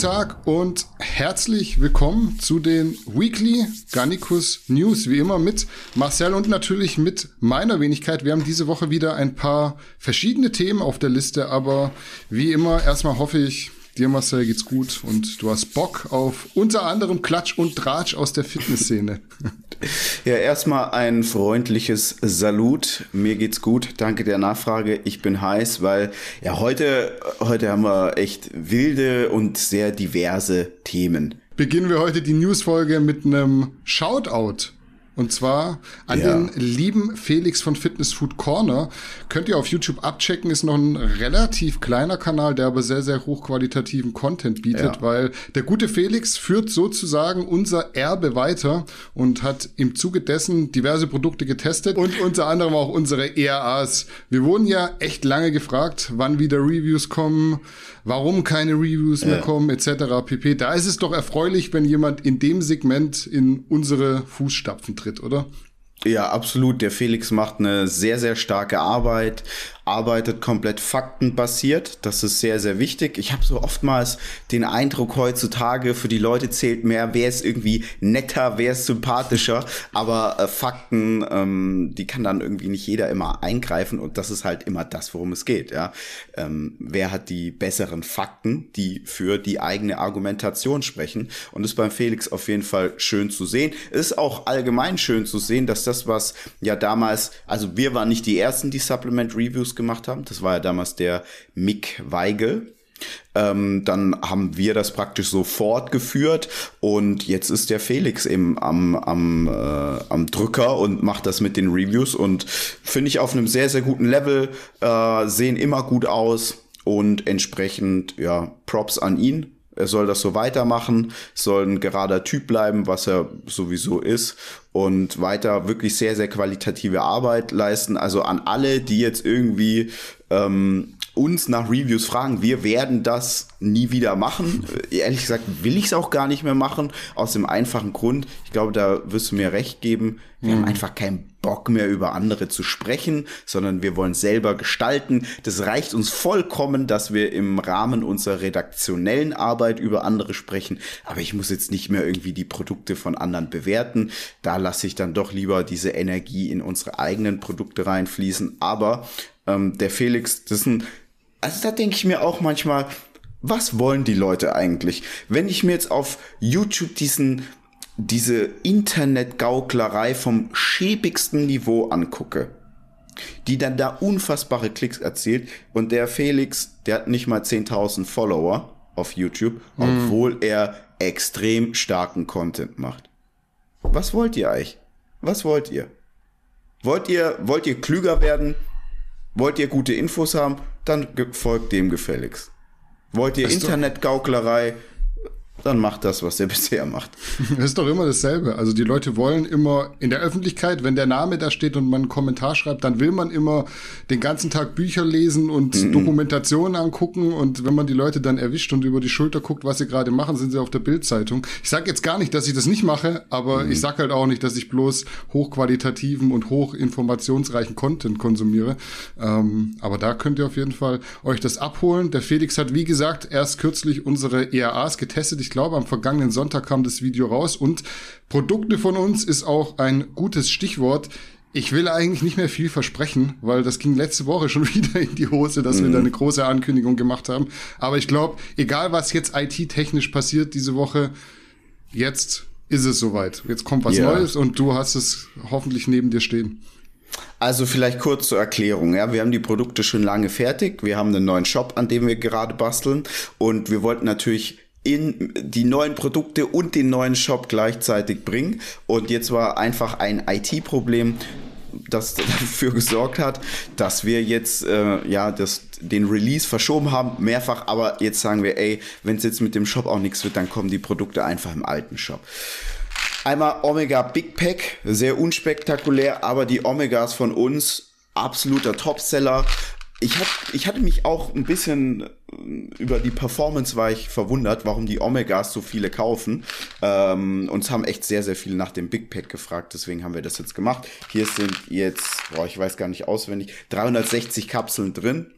Tag und herzlich willkommen zu den Weekly Garnicus News. Wie immer mit Marcel und natürlich mit meiner Wenigkeit. Wir haben diese Woche wieder ein paar verschiedene Themen auf der Liste, aber wie immer erstmal hoffe ich, Dir, Marcel, geht's gut und du hast Bock auf unter anderem Klatsch und Tratsch aus der Fitnessszene. Ja, erstmal ein freundliches Salut. Mir geht's gut. Danke der Nachfrage. Ich bin heiß, weil ja heute, heute haben wir echt wilde und sehr diverse Themen. Beginnen wir heute die Newsfolge mit einem Shoutout und zwar an ja. den lieben Felix von Fitness Food Corner. Könnt ihr auf YouTube abchecken, ist noch ein relativ kleiner Kanal, der aber sehr, sehr hochqualitativen Content bietet, ja. weil der gute Felix führt sozusagen unser Erbe weiter und hat im Zuge dessen diverse Produkte getestet und unter anderem auch unsere ERAs. Wir wurden ja echt lange gefragt, wann wieder Reviews kommen, warum keine Reviews ja. mehr kommen, etc. pp. Da ist es doch erfreulich, wenn jemand in dem Segment in unsere Fußstapfen tritt tritt, oder? Ja, absolut. Der Felix macht eine sehr, sehr starke Arbeit, arbeitet komplett faktenbasiert. Das ist sehr, sehr wichtig. Ich habe so oftmals den Eindruck heutzutage, für die Leute zählt mehr, wer ist irgendwie netter, wer ist sympathischer. Aber äh, Fakten, ähm, die kann dann irgendwie nicht jeder immer eingreifen. Und das ist halt immer das, worum es geht. Ja, ähm, Wer hat die besseren Fakten, die für die eigene Argumentation sprechen? Und ist beim Felix auf jeden Fall schön zu sehen. Ist auch allgemein schön zu sehen, dass das, was ja damals, also wir waren nicht die ersten, die Supplement Reviews gemacht haben. Das war ja damals der Mick Weigel. Ähm, dann haben wir das praktisch so fortgeführt und jetzt ist der Felix eben am, am, äh, am Drücker und macht das mit den Reviews und finde ich auf einem sehr, sehr guten Level, äh, sehen immer gut aus und entsprechend, ja, Props an ihn. Er soll das so weitermachen, soll ein gerader Typ bleiben, was er sowieso ist und weiter wirklich sehr, sehr qualitative Arbeit leisten. Also an alle, die jetzt irgendwie ähm, uns nach Reviews fragen. Wir werden das nie wieder machen. Ehrlich gesagt will ich es auch gar nicht mehr machen. Aus dem einfachen Grund, ich glaube, da wirst du mir recht geben, wir mhm. haben einfach keinen Bock mehr über andere zu sprechen, sondern wir wollen selber gestalten. Das reicht uns vollkommen, dass wir im Rahmen unserer redaktionellen Arbeit über andere sprechen. Aber ich muss jetzt nicht mehr irgendwie die Produkte von anderen bewerten. Da lasse ich dann doch lieber diese Energie in unsere eigenen Produkte reinfließen. Aber ähm, der Felix, das ist ein, also da denke ich mir auch manchmal, was wollen die Leute eigentlich? Wenn ich mir jetzt auf YouTube diesen, diese Internetgauklerei vom schäbigsten Niveau angucke, die dann da unfassbare Klicks erzielt und der Felix, der hat nicht mal 10.000 Follower auf YouTube, mhm. obwohl er extrem starken Content macht. Was wollt ihr eigentlich? Was wollt ihr? Wollt ihr, wollt ihr klüger werden? Wollt ihr gute Infos haben? Dann folgt dem gefälligst. Wollt ihr Internetgauklerei? Dann macht das, was er bisher macht. Das ist doch immer dasselbe. Also die Leute wollen immer in der Öffentlichkeit, wenn der Name da steht und man einen Kommentar schreibt, dann will man immer den ganzen Tag Bücher lesen und mhm. Dokumentationen angucken und wenn man die Leute dann erwischt und über die Schulter guckt, was sie gerade machen, sind sie auf der Bildzeitung. Ich sage jetzt gar nicht, dass ich das nicht mache, aber mhm. ich sag halt auch nicht, dass ich bloß hochqualitativen und hochinformationsreichen Content konsumiere. Ähm, aber da könnt ihr auf jeden Fall euch das abholen. Der Felix hat, wie gesagt, erst kürzlich unsere ERAs getestet. Ich ich glaube, am vergangenen Sonntag kam das Video raus und Produkte von uns ist auch ein gutes Stichwort. Ich will eigentlich nicht mehr viel versprechen, weil das ging letzte Woche schon wieder in die Hose, dass mhm. wir da eine große Ankündigung gemacht haben. Aber ich glaube, egal was jetzt IT-technisch passiert diese Woche, jetzt ist es soweit. Jetzt kommt was yeah. Neues und du hast es hoffentlich neben dir stehen. Also vielleicht kurz zur Erklärung. Ja, wir haben die Produkte schon lange fertig. Wir haben einen neuen Shop, an dem wir gerade basteln und wir wollten natürlich in die neuen Produkte und den neuen Shop gleichzeitig bringen. Und jetzt war einfach ein IT-Problem, das dafür gesorgt hat, dass wir jetzt äh, ja das, den Release verschoben haben, mehrfach, aber jetzt sagen wir, ey, wenn es jetzt mit dem Shop auch nichts wird, dann kommen die Produkte einfach im alten Shop. Einmal Omega Big Pack, sehr unspektakulär, aber die Omegas von uns, absoluter Topseller ich, hab, ich hatte mich auch ein bisschen über die Performance war ich verwundert, warum die Omegas so viele kaufen. Ähm, uns haben echt sehr, sehr viele nach dem Big Pack gefragt, deswegen haben wir das jetzt gemacht. Hier sind jetzt, boah, ich weiß gar nicht auswendig, 360 Kapseln drin.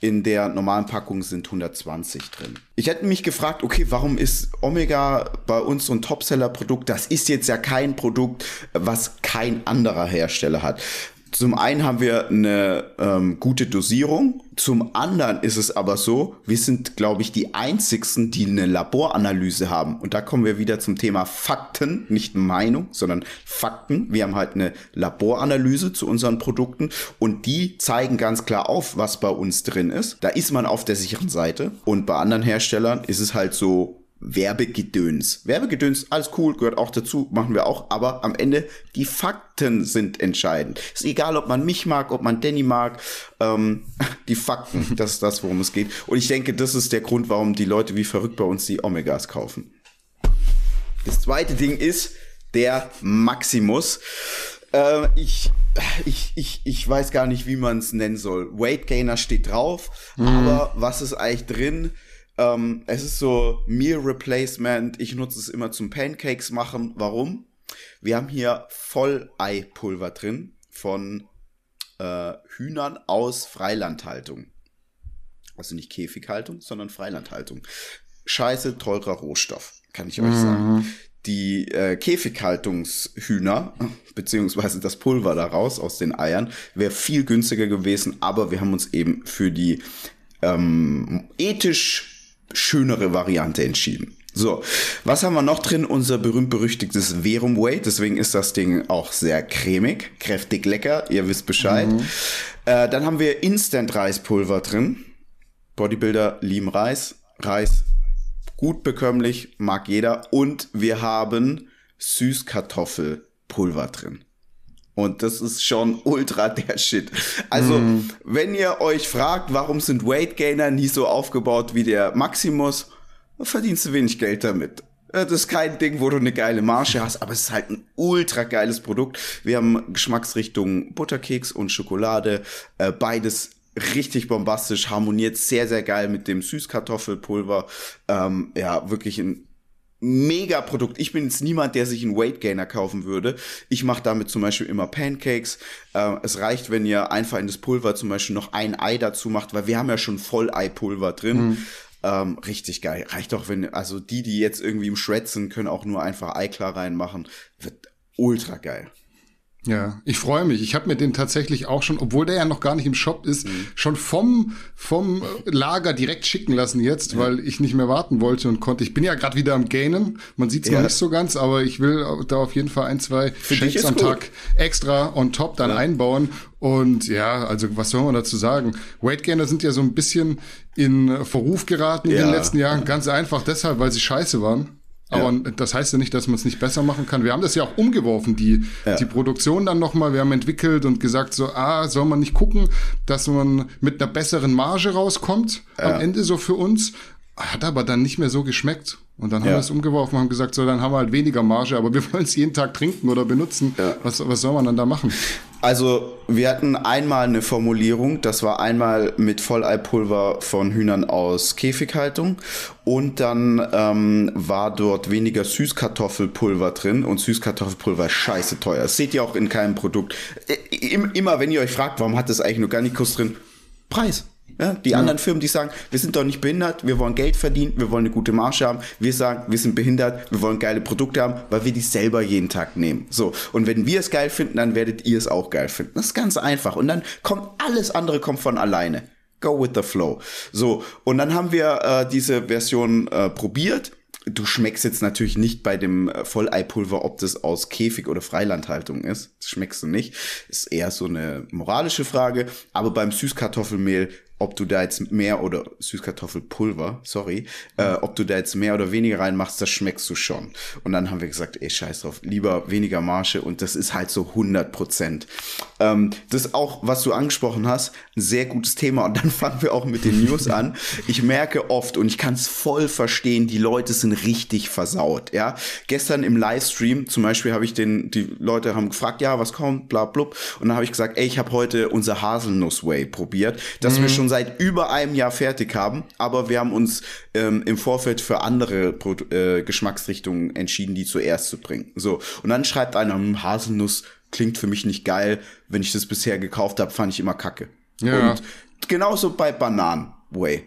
In der normalen Packung sind 120 drin. Ich hätte mich gefragt, okay, warum ist Omega bei uns so ein Topseller-Produkt? Das ist jetzt ja kein Produkt, was kein anderer Hersteller hat. Zum einen haben wir eine ähm, gute Dosierung. Zum anderen ist es aber so, wir sind, glaube ich, die einzigsten, die eine Laboranalyse haben. Und da kommen wir wieder zum Thema Fakten, nicht Meinung, sondern Fakten. Wir haben halt eine Laboranalyse zu unseren Produkten und die zeigen ganz klar auf, was bei uns drin ist. Da ist man auf der sicheren Seite. Und bei anderen Herstellern ist es halt so, Werbegedöns. Werbegedöns, alles cool, gehört auch dazu, machen wir auch, aber am Ende die Fakten sind entscheidend. Ist egal, ob man mich mag, ob man Danny mag, ähm, die Fakten, das ist das, worum es geht. Und ich denke, das ist der Grund, warum die Leute wie verrückt bei uns die Omegas kaufen. Das zweite Ding ist der Maximus. Äh, ich, ich, ich, ich weiß gar nicht, wie man es nennen soll. Weight Gainer steht drauf, mhm. aber was ist eigentlich drin? Ähm, es ist so Meal Replacement. Ich nutze es immer zum Pancakes machen. Warum? Wir haben hier Volleipulver drin von äh, Hühnern aus Freilandhaltung. Also nicht Käfighaltung, sondern Freilandhaltung. Scheiße teurer Rohstoff, kann ich euch mhm. sagen. Die äh, Käfighaltungshühner, beziehungsweise das Pulver daraus aus den Eiern, wäre viel günstiger gewesen, aber wir haben uns eben für die ähm, ethisch schönere Variante entschieden. So, was haben wir noch drin? Unser berühmt-berüchtigtes Verum Whey. Deswegen ist das Ding auch sehr cremig, kräftig lecker. Ihr wisst Bescheid. Mhm. Äh, dann haben wir Instant-Reispulver drin. Bodybuilder lieben Reis. Reis gut bekömmlich, mag jeder. Und wir haben Süßkartoffelpulver drin. Und das ist schon ultra der Shit. Also, mm. wenn ihr euch fragt, warum sind Weight Gainer nie so aufgebaut wie der Maximus, verdienst du wenig Geld damit. Das ist kein Ding, wo du eine geile Marge hast, aber es ist halt ein ultra geiles Produkt. Wir haben Geschmacksrichtung Butterkeks und Schokolade, äh, beides richtig bombastisch, harmoniert sehr, sehr geil mit dem Süßkartoffelpulver. Ähm, ja, wirklich ein mega Produkt. Ich bin jetzt niemand, der sich einen Weight Gainer kaufen würde. Ich mache damit zum Beispiel immer Pancakes. Äh, es reicht, wenn ihr einfach in das Pulver zum Beispiel noch ein Ei dazu macht, weil wir haben ja schon Volleipulver drin. Mhm. Ähm, richtig geil. Reicht doch, wenn, also die, die jetzt irgendwie im Shred sind, können auch nur einfach Eiklar reinmachen. Wird ultra geil. Ja, ich freue mich. Ich habe mir den tatsächlich auch schon, obwohl der ja noch gar nicht im Shop ist, mhm. schon vom vom Lager direkt schicken lassen jetzt, ja. weil ich nicht mehr warten wollte und konnte. Ich bin ja gerade wieder am Gainen. Man sieht es ja. noch nicht so ganz, aber ich will da auf jeden Fall ein, zwei Shakes am gut. Tag extra on top dann ja. einbauen. Und ja, also was soll man dazu sagen? Weight Gainer sind ja so ein bisschen in Verruf geraten in den letzten Jahren. Ganz einfach deshalb, weil sie scheiße waren. Aber ja. das heißt ja nicht, dass man es nicht besser machen kann. Wir haben das ja auch umgeworfen, die, ja. die Produktion dann nochmal. Wir haben entwickelt und gesagt, so, ah, soll man nicht gucken, dass man mit einer besseren Marge rauskommt ja. am Ende so für uns. Hat aber dann nicht mehr so geschmeckt. Und dann haben wir es umgeworfen und haben gesagt, so, dann haben wir halt weniger Marge, aber wir wollen es jeden Tag trinken oder benutzen. Was, was soll man dann da machen? Also wir hatten einmal eine Formulierung, das war einmal mit Volleipulver von Hühnern aus Käfighaltung und dann ähm, war dort weniger Süßkartoffelpulver drin und Süßkartoffelpulver ist scheiße teuer. Das seht ihr auch in keinem Produkt. Immer wenn ihr euch fragt, warum hat das eigentlich nur Garnikus drin? Preis. Ja, die ja. anderen Firmen, die sagen, wir sind doch nicht behindert, wir wollen Geld verdienen, wir wollen eine gute Marge haben. Wir sagen, wir sind behindert, wir wollen geile Produkte haben, weil wir die selber jeden Tag nehmen. So. Und wenn wir es geil finden, dann werdet ihr es auch geil finden. Das ist ganz einfach. Und dann kommt alles andere kommt von alleine. Go with the flow. So. Und dann haben wir äh, diese Version äh, probiert Du schmeckst jetzt natürlich nicht bei dem äh, Volleipulver, ob das aus Käfig oder Freilandhaltung ist. Das schmeckst du nicht. Ist eher so eine moralische Frage. Aber beim Süßkartoffelmehl ob du da jetzt mehr oder Süßkartoffelpulver, sorry, äh, ob du da jetzt mehr oder weniger reinmachst, das schmeckst du schon. Und dann haben wir gesagt, ey, scheiß drauf, lieber weniger Marge und das ist halt so 100 Prozent. Ähm, das ist auch, was du angesprochen hast, ein sehr gutes Thema und dann fangen wir auch mit den News an. Ich merke oft und ich kann es voll verstehen, die Leute sind richtig versaut, ja. Gestern im Livestream zum Beispiel habe ich den, die Leute haben gefragt, ja, was kommt, bla, blub. Und dann habe ich gesagt, ey, ich habe heute unser Haselnuss-Way probiert, dass mhm. wir schon schon seit über einem Jahr fertig haben, aber wir haben uns ähm, im Vorfeld für andere Pro äh, Geschmacksrichtungen entschieden, die zuerst zu bringen. So, und dann schreibt einer, hm, Haselnuss klingt für mich nicht geil. Wenn ich das bisher gekauft habe, fand ich immer kacke. Ja. Und genauso bei Bananenway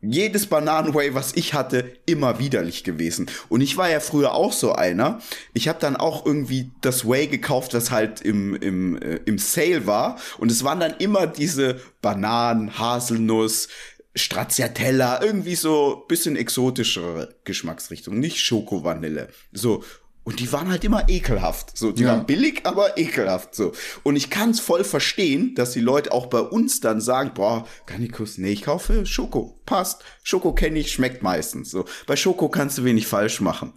jedes Bananenway, was ich hatte, immer widerlich gewesen. Und ich war ja früher auch so einer. Ich habe dann auch irgendwie das Way gekauft, was halt im, im, äh, im Sale war. Und es waren dann immer diese Bananen, Haselnuss, Stracciatella, irgendwie so bisschen exotischere Geschmacksrichtung, nicht Schoko-Vanille. So, und die waren halt immer ekelhaft. So, die ja. waren billig, aber ekelhaft. So. Und ich kann es voll verstehen, dass die Leute auch bei uns dann sagen, boah, Garnikus, nee, ich kaufe Schoko. Passt. Schoko kenne ich, schmeckt meistens. So. Bei Schoko kannst du wenig falsch machen.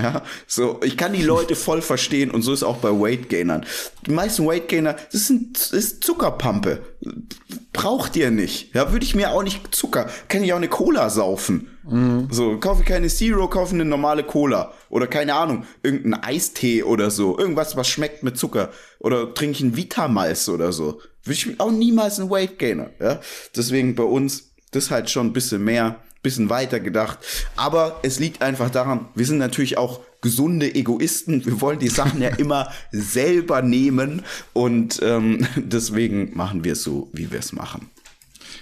Ja, so, ich kann die Leute voll verstehen und so ist auch bei Weight Gainern. Die meisten Weight Gainer, das, sind, das ist Zuckerpampe. Braucht ihr nicht. Ja, würde ich mir auch nicht Zucker. Kann ich auch eine Cola saufen. Mhm. So, kaufe keine Zero, kaufe eine normale Cola. Oder keine Ahnung, irgendeinen Eistee oder so. Irgendwas, was schmeckt mit Zucker. Oder trinke ich einen Vitamals oder so. Würde ich auch niemals einen Weight Gainer. Ja, deswegen bei uns, das halt schon ein bisschen mehr bisschen weiter gedacht. Aber es liegt einfach daran, wir sind natürlich auch gesunde Egoisten. Wir wollen die Sachen ja immer selber nehmen und ähm, deswegen machen wir es so, wie wir es machen.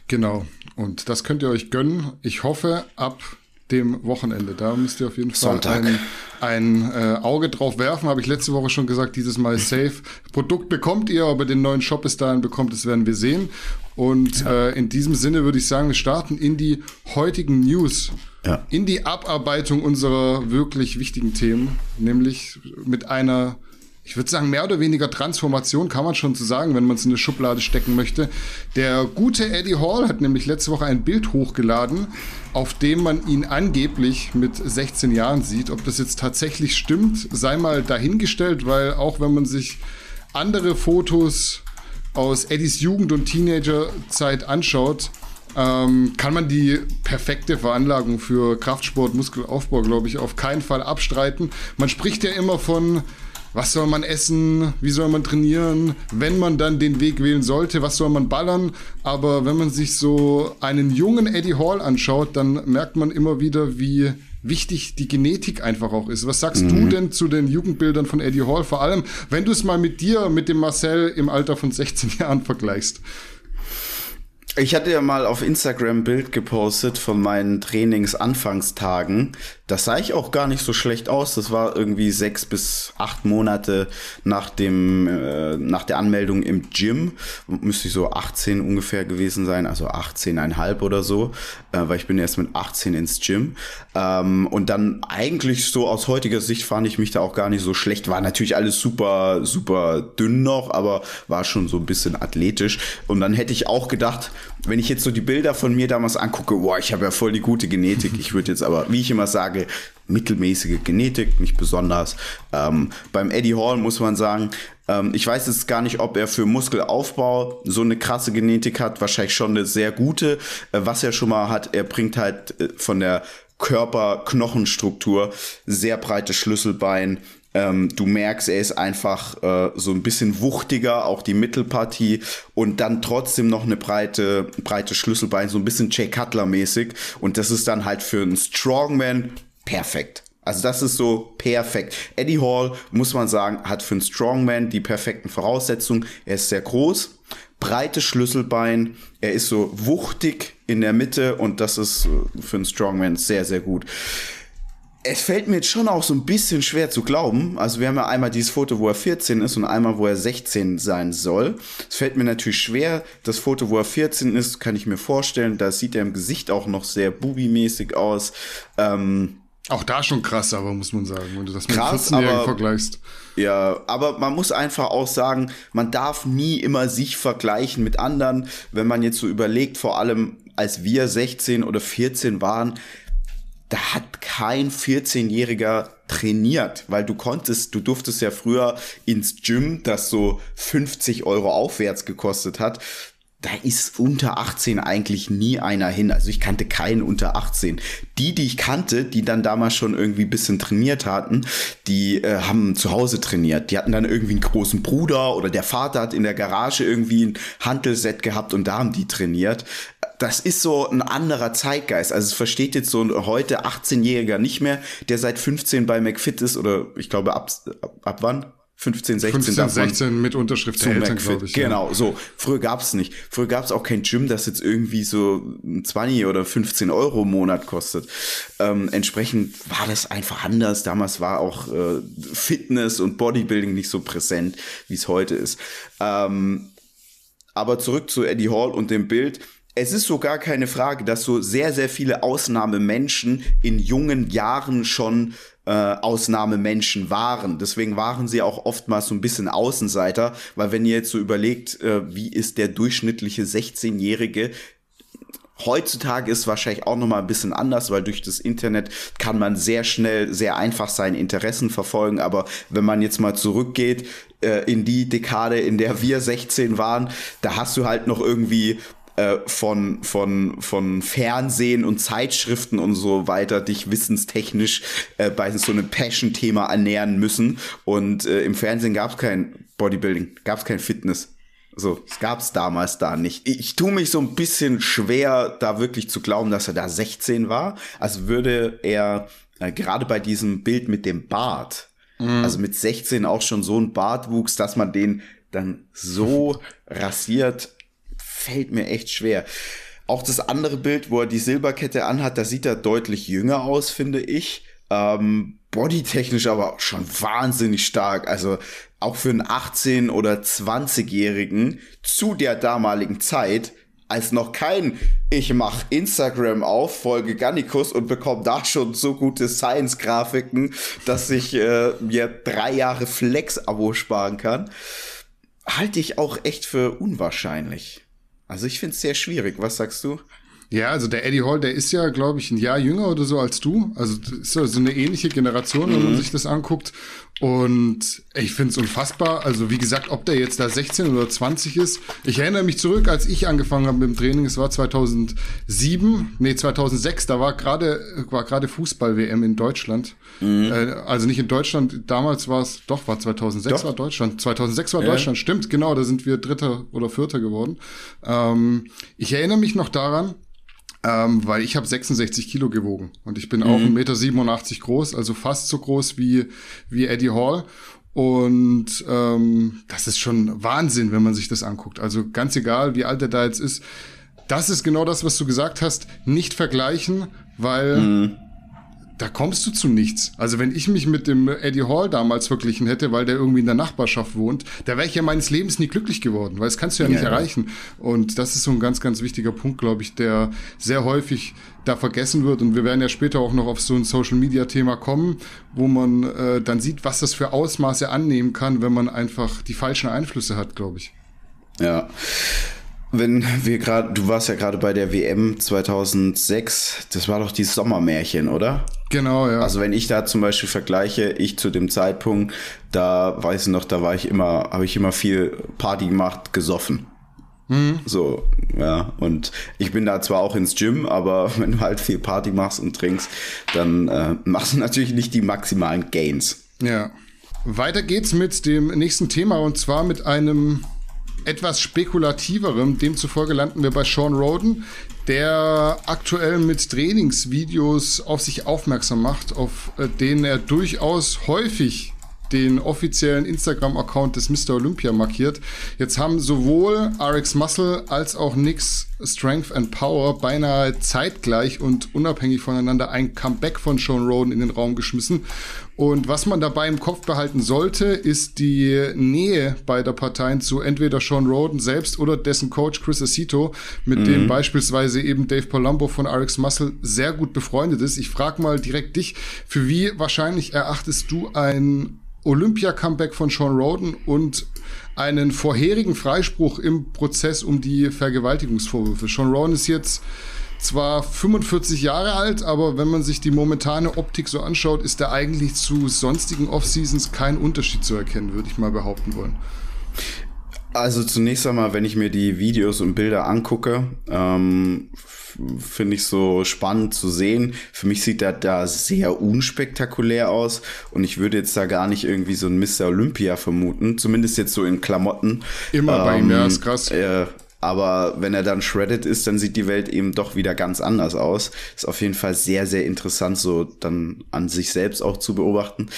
Genau. Und das könnt ihr euch gönnen. Ich hoffe, ab dem Wochenende. Da müsst ihr auf jeden Fall Sonntag. ein, ein äh, Auge drauf werfen. Habe ich letzte Woche schon gesagt, dieses Mal safe. Produkt bekommt ihr, aber den neuen Shop bis dahin bekommt, das werden wir sehen. Und ja. äh, in diesem Sinne würde ich sagen, wir starten in die heutigen News. Ja. In die Abarbeitung unserer wirklich wichtigen Themen, nämlich mit einer ich würde sagen, mehr oder weniger Transformation kann man schon zu sagen, wenn man es in eine Schublade stecken möchte. Der gute Eddie Hall hat nämlich letzte Woche ein Bild hochgeladen, auf dem man ihn angeblich mit 16 Jahren sieht. Ob das jetzt tatsächlich stimmt, sei mal dahingestellt, weil auch wenn man sich andere Fotos aus Eddies Jugend- und Teenagerzeit anschaut, ähm, kann man die perfekte Veranlagung für Kraftsport, Muskelaufbau, glaube ich, auf keinen Fall abstreiten. Man spricht ja immer von was soll man essen, wie soll man trainieren, wenn man dann den Weg wählen sollte, was soll man ballern. Aber wenn man sich so einen jungen Eddie Hall anschaut, dann merkt man immer wieder, wie wichtig die Genetik einfach auch ist. Was sagst mhm. du denn zu den Jugendbildern von Eddie Hall? Vor allem, wenn du es mal mit dir, mit dem Marcel im Alter von 16 Jahren vergleichst. Ich hatte ja mal auf Instagram ein Bild gepostet von meinen Trainingsanfangstagen. Das sah ich auch gar nicht so schlecht aus. Das war irgendwie sechs bis acht Monate nach dem, äh, nach der Anmeldung im Gym. Müsste ich so 18 ungefähr gewesen sein, also 18,5 oder so, äh, weil ich bin erst mit 18 ins Gym. Ähm, und dann eigentlich so aus heutiger Sicht fand ich mich da auch gar nicht so schlecht. War natürlich alles super, super dünn noch, aber war schon so ein bisschen athletisch. Und dann hätte ich auch gedacht, wenn ich jetzt so die Bilder von mir damals angucke, boah, ich habe ja voll die gute Genetik. Ich würde jetzt aber, wie ich immer sage, mittelmäßige Genetik, nicht besonders. Ähm, beim Eddie Hall muss man sagen, ähm, ich weiß jetzt gar nicht, ob er für Muskelaufbau so eine krasse Genetik hat, wahrscheinlich schon eine sehr gute. Äh, was er schon mal hat, er bringt halt äh, von der Körper-Knochenstruktur sehr breites Schlüsselbein, ähm, du merkst, er ist einfach äh, so ein bisschen wuchtiger, auch die Mittelpartie und dann trotzdem noch eine breite, breite Schlüsselbein, so ein bisschen Jay Cutler mäßig. Und das ist dann halt für einen Strongman perfekt. Also das ist so perfekt. Eddie Hall, muss man sagen, hat für einen Strongman die perfekten Voraussetzungen. Er ist sehr groß, breites Schlüsselbein, er ist so wuchtig in der Mitte und das ist äh, für einen Strongman sehr, sehr gut es fällt mir jetzt schon auch so ein bisschen schwer zu glauben. Also wir haben ja einmal dieses Foto, wo er 14 ist und einmal, wo er 16 sein soll. Es fällt mir natürlich schwer. Das Foto, wo er 14 ist, kann ich mir vorstellen. Da sieht er im Gesicht auch noch sehr bubi-mäßig aus. Ähm, auch da schon krass, aber muss man sagen, wenn du das mit krass, 14 vergleichst. Ja, aber man muss einfach auch sagen, man darf nie immer sich vergleichen mit anderen. Wenn man jetzt so überlegt, vor allem als wir 16 oder 14 waren, da hat kein 14-Jähriger trainiert, weil du konntest, du durftest ja früher ins Gym, das so 50 Euro aufwärts gekostet hat. Da ist unter 18 eigentlich nie einer hin. Also ich kannte keinen unter 18. Die, die ich kannte, die dann damals schon irgendwie bisschen trainiert hatten, die äh, haben zu Hause trainiert. Die hatten dann irgendwie einen großen Bruder oder der Vater hat in der Garage irgendwie ein Handelset gehabt und da haben die trainiert das ist so ein anderer Zeitgeist. Also es versteht jetzt so ein heute 18-Jähriger nicht mehr, der seit 15 bei McFit ist oder ich glaube ab, ab, ab wann? 15, 16 15, davon 16 mit Unterschrift der Eltern, glaube ich. Genau, ja. so. Früher gab's nicht. Früher gab's auch kein Gym, das jetzt irgendwie so 20 oder 15 Euro im Monat kostet. Ähm, entsprechend war das einfach anders. Damals war auch äh, Fitness und Bodybuilding nicht so präsent, wie es heute ist. Ähm, aber zurück zu Eddie Hall und dem Bild. Es ist so gar keine Frage, dass so sehr, sehr viele Ausnahmemenschen in jungen Jahren schon äh, Ausnahmemenschen waren. Deswegen waren sie auch oftmals so ein bisschen Außenseiter, weil wenn ihr jetzt so überlegt, äh, wie ist der durchschnittliche 16-Jährige, Heutzutage ist wahrscheinlich auch noch mal ein bisschen anders, weil durch das Internet kann man sehr schnell, sehr einfach seine Interessen verfolgen. Aber wenn man jetzt mal zurückgeht äh, in die Dekade, in der wir 16 waren, da hast du halt noch irgendwie äh, von, von, von Fernsehen und Zeitschriften und so weiter dich wissenstechnisch äh, bei so einem Passion-Thema ernähren müssen. Und äh, im Fernsehen gab es kein Bodybuilding, gab es kein Fitness. So, es gab es damals da nicht. Ich, tue mich so ein bisschen schwer, da wirklich zu glauben, dass er da 16 war. Also würde er äh, gerade bei diesem Bild mit dem Bart, mhm. also mit 16 auch schon so ein Bartwuchs, dass man den dann so rasiert fällt mir echt schwer. Auch das andere Bild, wo er die Silberkette anhat, da sieht er deutlich jünger aus, finde ich. Ähm, bodytechnisch aber schon wahnsinnig stark. Also auch für einen 18- oder 20-Jährigen zu der damaligen Zeit, als noch kein ich mach Instagram auf, folge Gannikus und bekomme da schon so gute Science-Grafiken, dass ich äh, mir drei Jahre Flex-Abo sparen kann, halte ich auch echt für unwahrscheinlich. Also ich finde es sehr schwierig. Was sagst du? Ja, also der Eddie Hall, der ist ja, glaube ich, ein Jahr jünger oder so als du. Also ist ja so eine ähnliche Generation, wenn man mhm. sich das anguckt. Und ich finde es unfassbar. Also wie gesagt, ob der jetzt da 16 oder 20 ist. Ich erinnere mich zurück, als ich angefangen habe mit dem Training. Es war 2007, nee 2006. Da war gerade war gerade Fußball-WM in Deutschland. Mhm. Äh, also nicht in Deutschland. Damals war es, doch war 2006 doch. war Deutschland. 2006 war ja. Deutschland. Stimmt, genau. Da sind wir Dritter oder Vierter geworden. Ähm, ich erinnere mich noch daran ähm, weil ich habe 66 Kilo gewogen und ich bin mhm. auch 1,87 Meter groß, also fast so groß wie, wie Eddie Hall. Und ähm, das ist schon Wahnsinn, wenn man sich das anguckt. Also ganz egal, wie alt er da jetzt ist. Das ist genau das, was du gesagt hast. Nicht vergleichen, weil mhm da kommst du zu nichts. Also wenn ich mich mit dem Eddie Hall damals verglichen hätte, weil der irgendwie in der Nachbarschaft wohnt, da wäre ich ja meines Lebens nie glücklich geworden, weil das kannst du ja, ja nicht ja. erreichen. Und das ist so ein ganz, ganz wichtiger Punkt, glaube ich, der sehr häufig da vergessen wird. Und wir werden ja später auch noch auf so ein Social-Media-Thema kommen, wo man äh, dann sieht, was das für Ausmaße annehmen kann, wenn man einfach die falschen Einflüsse hat, glaube ich. Ja. Wenn wir gerade, du warst ja gerade bei der WM 2006, das war doch dieses Sommermärchen, oder? Genau, ja. Also wenn ich da zum Beispiel vergleiche, ich zu dem Zeitpunkt, da weiß ich noch, da war ich immer, habe ich immer viel Party gemacht, gesoffen. Mhm. So, ja. Und ich bin da zwar auch ins Gym, aber wenn du halt viel Party machst und trinkst, dann äh, machst du natürlich nicht die maximalen Gains. Ja. Weiter geht's mit dem nächsten Thema und zwar mit einem etwas spekulativerem. Demzufolge landen wir bei Sean Roden, der aktuell mit Trainingsvideos auf sich aufmerksam macht, auf äh, denen er durchaus häufig den offiziellen Instagram-Account des Mr. Olympia markiert. Jetzt haben sowohl RX Muscle als auch Nix Strength and Power beinahe zeitgleich und unabhängig voneinander ein Comeback von Sean Roden in den Raum geschmissen. Und was man dabei im Kopf behalten sollte, ist die Nähe beider Parteien zu entweder Sean Roden selbst oder dessen Coach Chris Acito, mit mhm. dem beispielsweise eben Dave Palumbo von RX Muscle sehr gut befreundet ist. Ich frage mal direkt dich, für wie wahrscheinlich erachtest du ein Olympia-Comeback von Sean Roden und einen vorherigen Freispruch im Prozess um die Vergewaltigungsvorwürfe. Sean Roden ist jetzt zwar 45 Jahre alt, aber wenn man sich die momentane Optik so anschaut, ist da eigentlich zu sonstigen Off-Seasons kein Unterschied zu erkennen, würde ich mal behaupten wollen. Also zunächst einmal, wenn ich mir die Videos und Bilder angucke, ähm, finde ich so spannend zu sehen. Für mich sieht er da sehr unspektakulär aus und ich würde jetzt da gar nicht irgendwie so ein Mr. Olympia vermuten, zumindest jetzt so in Klamotten. Immer ähm, bei ihm, ja, ähm, ist krass. Äh, aber wenn er dann shredded ist, dann sieht die Welt eben doch wieder ganz anders aus. Ist auf jeden Fall sehr, sehr interessant, so dann an sich selbst auch zu beobachten.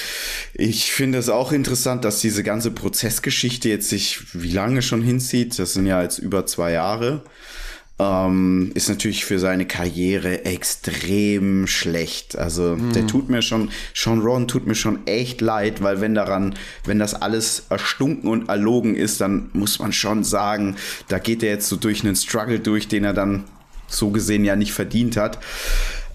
Ich finde es auch interessant, dass diese ganze Prozessgeschichte jetzt sich wie lange schon hinzieht. Das sind ja jetzt über zwei Jahre ähm, ist natürlich für seine Karriere extrem schlecht. Also mhm. der tut mir schon, Sean Ron tut mir schon echt leid, weil wenn daran, wenn das alles erstunken und erlogen ist, dann muss man schon sagen, da geht er jetzt so durch einen Struggle durch, den er dann so gesehen ja nicht verdient hat.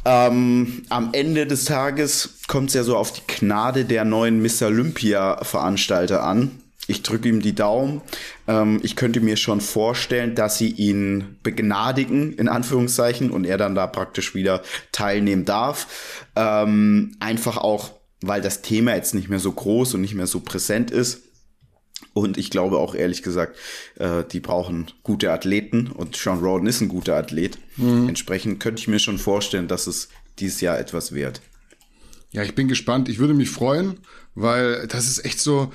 Ähm, am Ende des Tages kommt es ja so auf die Gnade der neuen Miss Olympia-Veranstalter an ich drücke ihm die Daumen. Ähm, ich könnte mir schon vorstellen, dass sie ihn begnadigen, in Anführungszeichen, und er dann da praktisch wieder teilnehmen darf. Ähm, einfach auch, weil das Thema jetzt nicht mehr so groß und nicht mehr so präsent ist. Und ich glaube auch ehrlich gesagt, äh, die brauchen gute Athleten und Sean Roden ist ein guter Athlet. Mhm. Entsprechend könnte ich mir schon vorstellen, dass es dieses Jahr etwas wird. Ja, ich bin gespannt. Ich würde mich freuen, weil das ist echt so,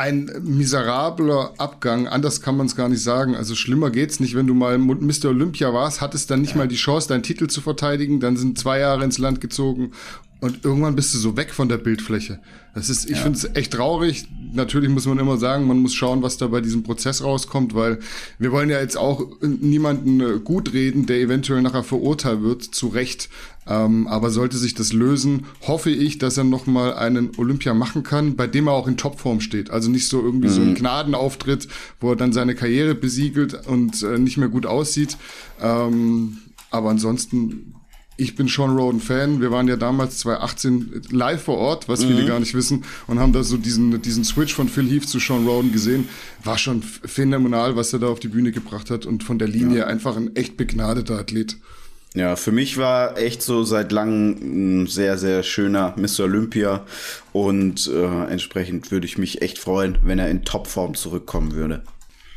ein miserabler Abgang, anders kann man es gar nicht sagen. Also schlimmer geht's nicht, wenn du mal Mr. Olympia warst, hattest dann nicht mal die Chance, deinen Titel zu verteidigen, dann sind zwei Jahre ins Land gezogen und irgendwann bist du so weg von der Bildfläche. Das ist, ich ja. finde es echt traurig. Natürlich muss man immer sagen, man muss schauen, was da bei diesem Prozess rauskommt, weil wir wollen ja jetzt auch niemanden äh, gut reden, der eventuell nachher verurteilt wird, zu Recht. Ähm, aber sollte sich das lösen, hoffe ich, dass er nochmal einen Olympia machen kann, bei dem er auch in Topform steht. Also nicht so irgendwie mhm. so ein mhm. Gnadenauftritt, wo er dann seine Karriere besiegelt und äh, nicht mehr gut aussieht. Ähm, aber ansonsten ich bin Sean Roden Fan. Wir waren ja damals 2018 live vor Ort, was mhm. viele gar nicht wissen, und haben da so diesen, diesen Switch von Phil Heath zu Sean Roden gesehen. War schon phänomenal, was er da auf die Bühne gebracht hat und von der Linie ja. einfach ein echt begnadeter Athlet. Ja, für mich war echt so seit langem ein sehr, sehr schöner Mr. Olympia und äh, entsprechend würde ich mich echt freuen, wenn er in Topform zurückkommen würde.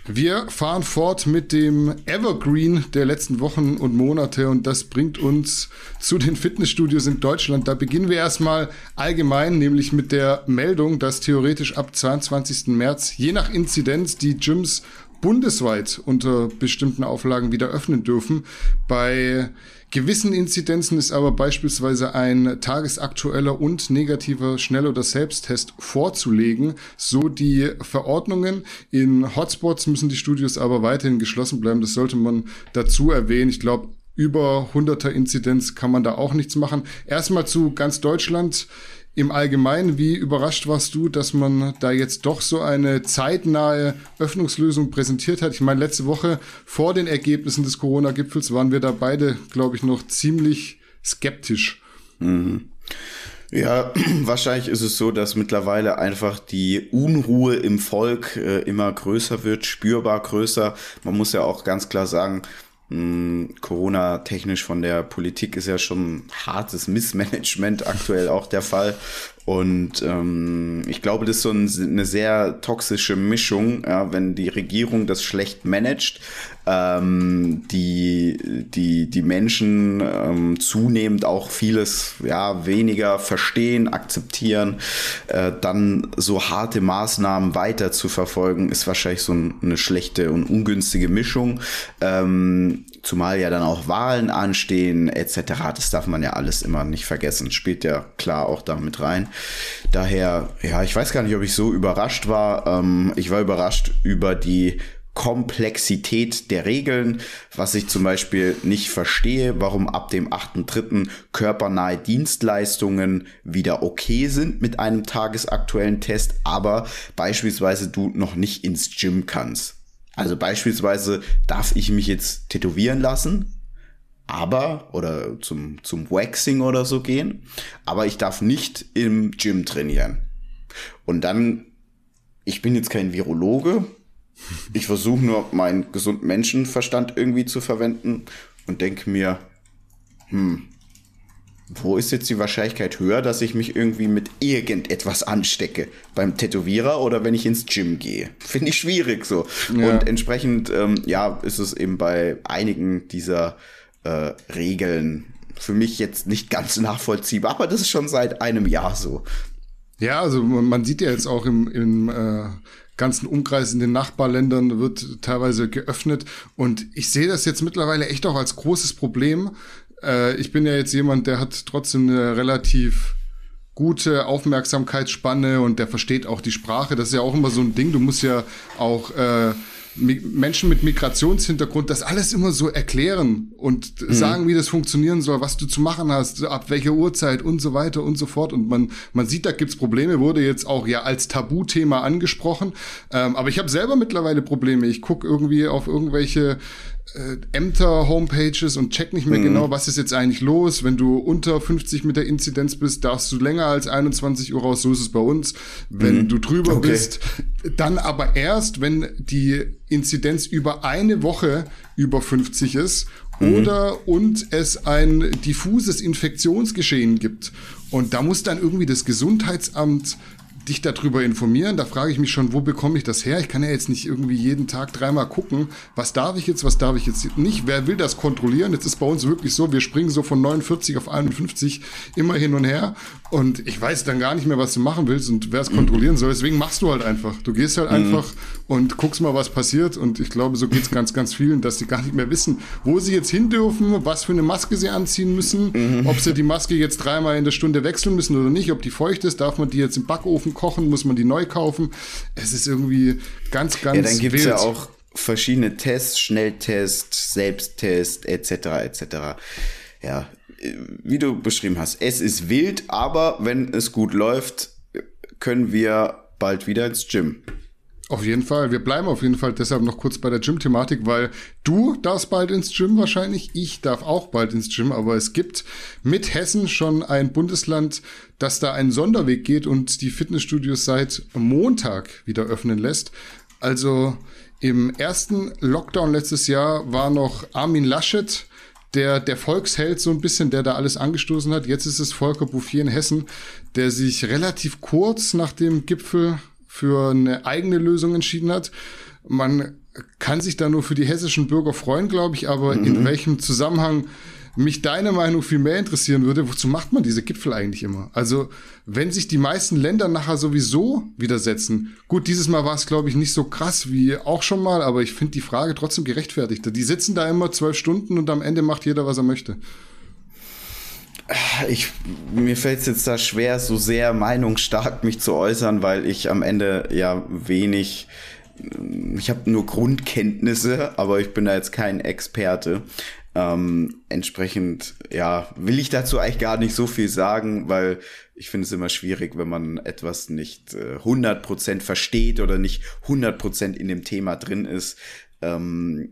Wir fahren fort mit dem Evergreen der letzten Wochen und Monate und das bringt uns zu den Fitnessstudios in Deutschland. Da beginnen wir erstmal allgemein, nämlich mit der Meldung, dass theoretisch ab 22. März je nach Inzidenz die Gyms bundesweit unter bestimmten Auflagen wieder öffnen dürfen. Bei gewissen Inzidenzen ist aber beispielsweise ein tagesaktueller und negativer Schnell- oder Selbsttest vorzulegen. So die Verordnungen. In Hotspots müssen die Studios aber weiterhin geschlossen bleiben. Das sollte man dazu erwähnen. Ich glaube, über 100er Inzidenz kann man da auch nichts machen. Erstmal zu ganz Deutschland. Im Allgemeinen, wie überrascht warst du, dass man da jetzt doch so eine zeitnahe Öffnungslösung präsentiert hat? Ich meine, letzte Woche vor den Ergebnissen des Corona-Gipfels waren wir da beide, glaube ich, noch ziemlich skeptisch. Mhm. Ja, wahrscheinlich ist es so, dass mittlerweile einfach die Unruhe im Volk äh, immer größer wird, spürbar größer. Man muss ja auch ganz klar sagen, Corona-technisch von der Politik ist ja schon hartes Missmanagement aktuell auch der Fall. Und ähm, ich glaube, das ist so ein, eine sehr toxische Mischung, ja, wenn die Regierung das schlecht managt, ähm, die, die, die Menschen ähm, zunehmend auch vieles ja, weniger verstehen, akzeptieren, äh, dann so harte Maßnahmen weiter zu verfolgen, ist wahrscheinlich so eine schlechte und ungünstige Mischung. Ähm, zumal ja dann auch Wahlen anstehen, etc. Das darf man ja alles immer nicht vergessen. Spielt ja klar auch damit rein. Daher, ja, ich weiß gar nicht, ob ich so überrascht war. Ähm, ich war überrascht über die Komplexität der Regeln, was ich zum Beispiel nicht verstehe, warum ab dem 8.3. körpernahe Dienstleistungen wieder okay sind mit einem tagesaktuellen Test, aber beispielsweise du noch nicht ins Gym kannst. Also beispielsweise darf ich mich jetzt tätowieren lassen, aber, oder zum, zum Waxing oder so gehen, aber ich darf nicht im Gym trainieren. Und dann, ich bin jetzt kein Virologe, ich versuche nur meinen gesunden Menschenverstand irgendwie zu verwenden und denke mir, hm, wo ist jetzt die Wahrscheinlichkeit höher, dass ich mich irgendwie mit irgendetwas anstecke? Beim Tätowierer oder wenn ich ins Gym gehe? Finde ich schwierig so. Ja. Und entsprechend, ähm, ja, ist es eben bei einigen dieser äh, Regeln für mich jetzt nicht ganz nachvollziehbar, aber das ist schon seit einem Jahr so. Ja, also man sieht ja jetzt auch im, im äh, ganzen Umkreis in den Nachbarländern wird teilweise geöffnet. Und ich sehe das jetzt mittlerweile echt auch als großes Problem. Äh, ich bin ja jetzt jemand, der hat trotzdem eine relativ gute Aufmerksamkeitsspanne und der versteht auch die Sprache. Das ist ja auch immer so ein Ding. Du musst ja auch äh, Menschen mit Migrationshintergrund das alles immer so erklären und mhm. sagen, wie das funktionieren soll, was du zu machen hast, ab welcher Uhrzeit und so weiter und so fort. Und man, man sieht, da gibt's Probleme, wurde jetzt auch ja als Tabuthema angesprochen. Ähm, aber ich habe selber mittlerweile Probleme. Ich guck irgendwie auf irgendwelche äh, Ämter-Homepages und check nicht mehr mhm. genau, was ist jetzt eigentlich los. Wenn du unter 50 mit der Inzidenz bist, darfst du länger als 21 Uhr raus. So ist es bei uns. Wenn mhm. du drüber okay. bist, dann aber erst, wenn die Inzidenz über eine Woche über 50 ist mhm. oder und es ein diffuses Infektionsgeschehen gibt. Und da muss dann irgendwie das Gesundheitsamt dich darüber informieren. Da frage ich mich schon, wo bekomme ich das her? Ich kann ja jetzt nicht irgendwie jeden Tag dreimal gucken, was darf ich jetzt, was darf ich jetzt nicht. Wer will das kontrollieren? Jetzt ist bei uns wirklich so, wir springen so von 49 auf 51 immer hin und her. Und ich weiß dann gar nicht mehr, was du machen willst und wer es kontrollieren soll. Deswegen machst du halt einfach. Du gehst halt mhm. einfach und guckst mal, was passiert. Und ich glaube, so geht es ganz, ganz vielen, dass sie gar nicht mehr wissen, wo sie jetzt hin dürfen, was für eine Maske sie anziehen müssen, mhm. ob sie die Maske jetzt dreimal in der Stunde wechseln müssen oder nicht, ob die feucht ist, darf man die jetzt im Backofen kochen, muss man die neu kaufen. Es ist irgendwie ganz, ganz Ja, dann gibt es ja auch verschiedene Tests, Schnelltest, Selbsttest, etc., etc. Ja, wie du beschrieben hast, es ist wild, aber wenn es gut läuft, können wir bald wieder ins Gym. Auf jeden Fall. Wir bleiben auf jeden Fall deshalb noch kurz bei der Gym-Thematik, weil du darfst bald ins Gym wahrscheinlich. Ich darf auch bald ins Gym, aber es gibt mit Hessen schon ein Bundesland, das da einen Sonderweg geht und die Fitnessstudios seit Montag wieder öffnen lässt. Also im ersten Lockdown letztes Jahr war noch Armin Laschet der, der Volksheld so ein bisschen, der da alles angestoßen hat. Jetzt ist es Volker Bouffier in Hessen, der sich relativ kurz nach dem Gipfel für eine eigene Lösung entschieden hat. Man kann sich da nur für die hessischen Bürger freuen, glaube ich, aber mhm. in welchem Zusammenhang mich deine Meinung viel mehr interessieren würde, wozu macht man diese Gipfel eigentlich immer? Also, wenn sich die meisten Länder nachher sowieso widersetzen, gut, dieses Mal war es, glaube ich, nicht so krass wie auch schon mal, aber ich finde die Frage trotzdem gerechtfertigt. Die sitzen da immer zwölf Stunden und am Ende macht jeder, was er möchte. Ich, mir fällt es jetzt da schwer, so sehr meinungsstark mich zu äußern, weil ich am Ende ja wenig ich habe nur Grundkenntnisse, aber ich bin da jetzt kein Experte. Ähm, entsprechend, ja, will ich dazu eigentlich gar nicht so viel sagen, weil ich finde es immer schwierig, wenn man etwas nicht äh, 100% versteht oder nicht 100% in dem Thema drin ist, ähm,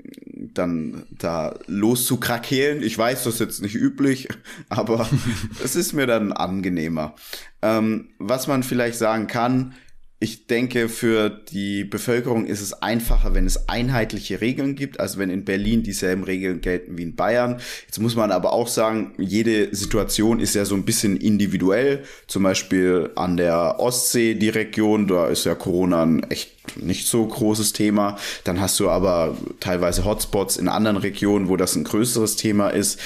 dann da loszukrakehlen. Ich weiß, das ist jetzt nicht üblich, aber es ist mir dann angenehmer. Ähm, was man vielleicht sagen kann, ich denke, für die Bevölkerung ist es einfacher, wenn es einheitliche Regeln gibt, also wenn in Berlin dieselben Regeln gelten wie in Bayern. Jetzt muss man aber auch sagen, jede Situation ist ja so ein bisschen individuell. Zum Beispiel an der Ostsee, die Region, da ist ja Corona ein echt nicht so großes Thema. Dann hast du aber teilweise Hotspots in anderen Regionen, wo das ein größeres Thema ist.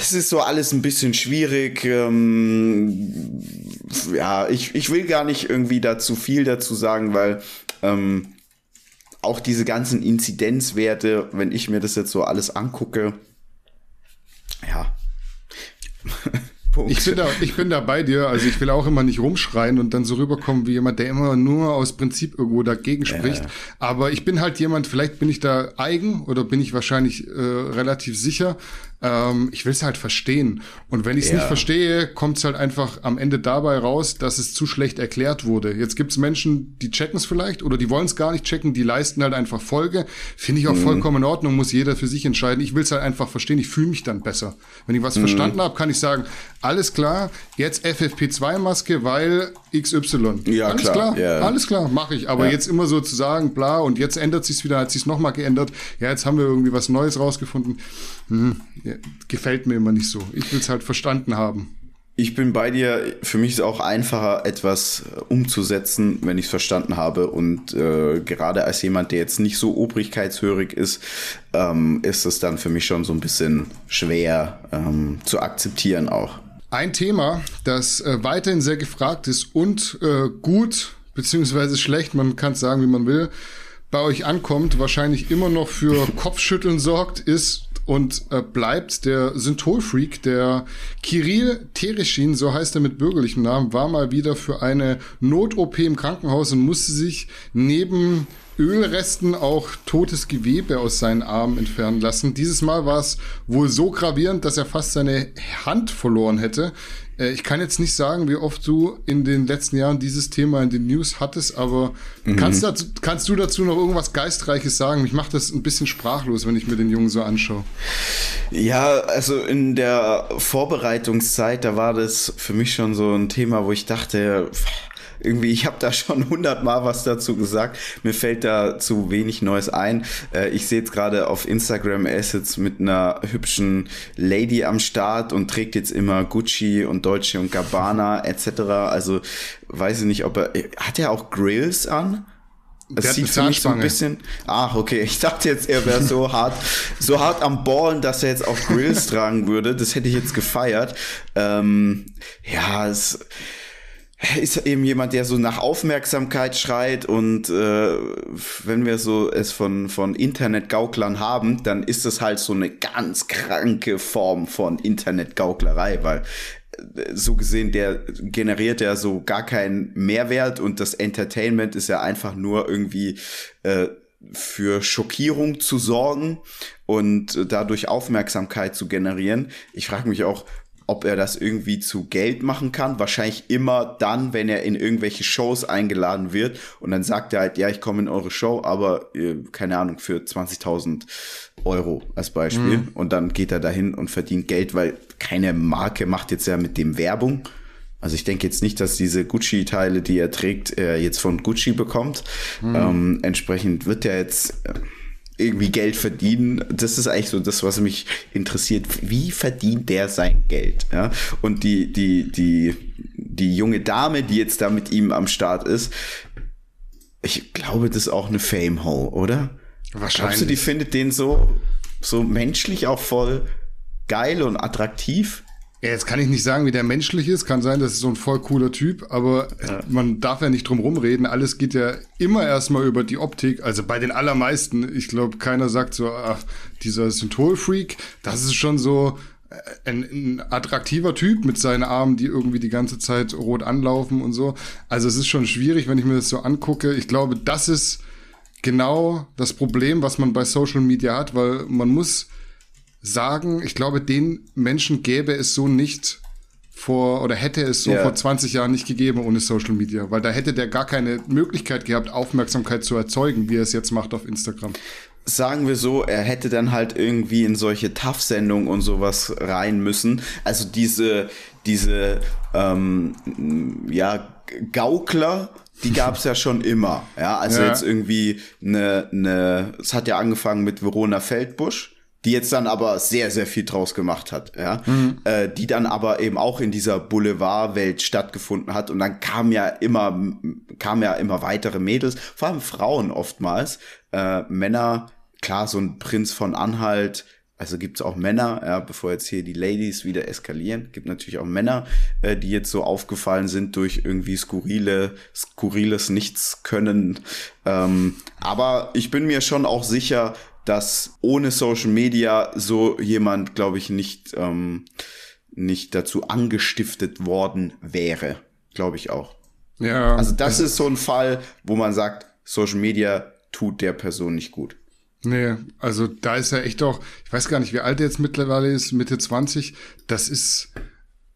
Es ist so alles ein bisschen schwierig. Ähm, ja, ich, ich will gar nicht irgendwie dazu viel dazu sagen, weil ähm, auch diese ganzen Inzidenzwerte, wenn ich mir das jetzt so alles angucke, ja. Ich bin, da, ich bin da bei dir. Also ich will auch immer nicht rumschreien und dann so rüberkommen wie jemand, der immer nur aus Prinzip irgendwo dagegen spricht. Äh. Aber ich bin halt jemand, vielleicht bin ich da eigen oder bin ich wahrscheinlich äh, relativ sicher, ähm, ich will es halt verstehen. Und wenn ich es ja. nicht verstehe, kommt es halt einfach am Ende dabei raus, dass es zu schlecht erklärt wurde. Jetzt gibt es Menschen, die checken es vielleicht oder die wollen es gar nicht checken, die leisten halt einfach Folge. Finde ich auch mhm. vollkommen in Ordnung, muss jeder für sich entscheiden. Ich will es halt einfach verstehen, ich fühle mich dann besser. Wenn ich was mhm. verstanden habe, kann ich sagen, alles klar, jetzt FFP2-Maske, weil XY. Ja, alles klar, klar yeah. alles klar, mache ich. Aber ja. jetzt immer so zu sagen, bla, und jetzt ändert sich's wieder, hat sich's nochmal geändert. Ja, jetzt haben wir irgendwie was Neues rausgefunden. Hm, ja, gefällt mir immer nicht so. Ich will's halt verstanden haben. Ich bin bei dir. Für mich ist es auch einfacher, etwas umzusetzen, wenn ich es verstanden habe. Und äh, gerade als jemand, der jetzt nicht so obrigkeitshörig ist, ähm, ist es dann für mich schon so ein bisschen schwer ähm, zu akzeptieren auch. Ein Thema, das äh, weiterhin sehr gefragt ist und äh, gut beziehungsweise schlecht, man kann es sagen, wie man will, bei euch ankommt, wahrscheinlich immer noch für Kopfschütteln sorgt, ist und äh, bleibt der Synthol-Freak, der Kirill Tereschin, so heißt er mit bürgerlichem Namen, war mal wieder für eine Not-OP im Krankenhaus und musste sich neben Ölresten auch totes Gewebe aus seinen Armen entfernen lassen. Dieses Mal war es wohl so gravierend, dass er fast seine Hand verloren hätte. Äh, ich kann jetzt nicht sagen, wie oft du in den letzten Jahren dieses Thema in den News hattest, aber mhm. kannst, dazu, kannst du dazu noch irgendwas Geistreiches sagen? Mich macht das ein bisschen sprachlos, wenn ich mir den Jungen so anschaue. Ja, also in der Vorbereitungszeit, da war das für mich schon so ein Thema, wo ich dachte, irgendwie, ich habe da schon hundertmal was dazu gesagt. Mir fällt da zu wenig Neues ein. Äh, ich sehe jetzt gerade auf Instagram, er jetzt mit einer hübschen Lady am Start und trägt jetzt immer Gucci und Dolce und Gabbana etc. Also weiß ich nicht, ob er hat er auch Grills an? Es sieht für mich so ein bisschen. Ach, okay. Ich dachte jetzt, er wäre so hart, so hart am Ballen, dass er jetzt auch Grills tragen würde. Das hätte ich jetzt gefeiert. Ähm, ja, es ist eben jemand, der so nach Aufmerksamkeit schreit und äh, wenn wir so es von von Internetgauklern haben, dann ist es halt so eine ganz kranke Form von Internetgauklerei, weil äh, so gesehen, der generiert ja so gar keinen Mehrwert und das Entertainment ist ja einfach nur irgendwie äh, für Schockierung zu sorgen und dadurch Aufmerksamkeit zu generieren. Ich frage mich auch, ob er das irgendwie zu Geld machen kann. Wahrscheinlich immer dann, wenn er in irgendwelche Shows eingeladen wird und dann sagt er halt, ja, ich komme in eure Show, aber äh, keine Ahnung, für 20.000 Euro als Beispiel. Mhm. Und dann geht er dahin und verdient Geld, weil keine Marke macht jetzt ja mit dem Werbung. Also ich denke jetzt nicht, dass diese Gucci-Teile, die er trägt, er jetzt von Gucci bekommt. Mhm. Ähm, entsprechend wird er jetzt äh, irgendwie Geld verdienen. Das ist eigentlich so das, was mich interessiert. Wie verdient der sein Geld? Ja? Und die, die, die, die junge Dame, die jetzt da mit ihm am Start ist, ich glaube, das ist auch eine Fame-Ho, oder? Wahrscheinlich. Glaubst du, die findet den so, so menschlich auch voll geil und attraktiv? Ja, jetzt kann ich nicht sagen, wie der menschlich ist. Kann sein, das ist so ein voll cooler Typ, aber ja. man darf ja nicht drum rumreden. Alles geht ja immer erstmal über die Optik. Also bei den allermeisten. Ich glaube, keiner sagt so, ach, dieser Synthol-Freak, das ist schon so äh, ein, ein, attraktiver Typ mit seinen Armen, die irgendwie die ganze Zeit rot anlaufen und so. Also es ist schon schwierig, wenn ich mir das so angucke. Ich glaube, das ist genau das Problem, was man bei Social Media hat, weil man muss sagen, ich glaube, den Menschen gäbe es so nicht vor oder hätte es so yeah. vor 20 Jahren nicht gegeben ohne Social Media, weil da hätte der gar keine Möglichkeit gehabt, Aufmerksamkeit zu erzeugen, wie er es jetzt macht auf Instagram. Sagen wir so, er hätte dann halt irgendwie in solche Tough-Sendungen und sowas rein müssen. Also diese, diese, ähm, ja, Gaukler, die gab's ja schon immer. Ja, also ja. jetzt irgendwie eine, eine, es hat ja angefangen mit Verona Feldbusch die jetzt dann aber sehr, sehr viel draus gemacht hat, ja, mhm. äh, die dann aber eben auch in dieser Boulevardwelt stattgefunden hat. Und dann kam ja immer, kamen ja immer weitere Mädels, vor allem Frauen oftmals, äh, Männer, klar, so ein Prinz von Anhalt, also gibt's auch Männer, ja, bevor jetzt hier die Ladies wieder eskalieren, gibt natürlich auch Männer, äh, die jetzt so aufgefallen sind durch irgendwie skurrile, skurriles Nichtskönnen. Ähm, aber ich bin mir schon auch sicher, dass ohne Social Media so jemand, glaube ich, nicht, ähm, nicht dazu angestiftet worden wäre. Glaube ich auch. Ja. Also das ist so ein Fall, wo man sagt, Social Media tut der Person nicht gut. Nee, also da ist er echt auch, ich weiß gar nicht, wie alt er jetzt mittlerweile ist, Mitte 20. Das ist,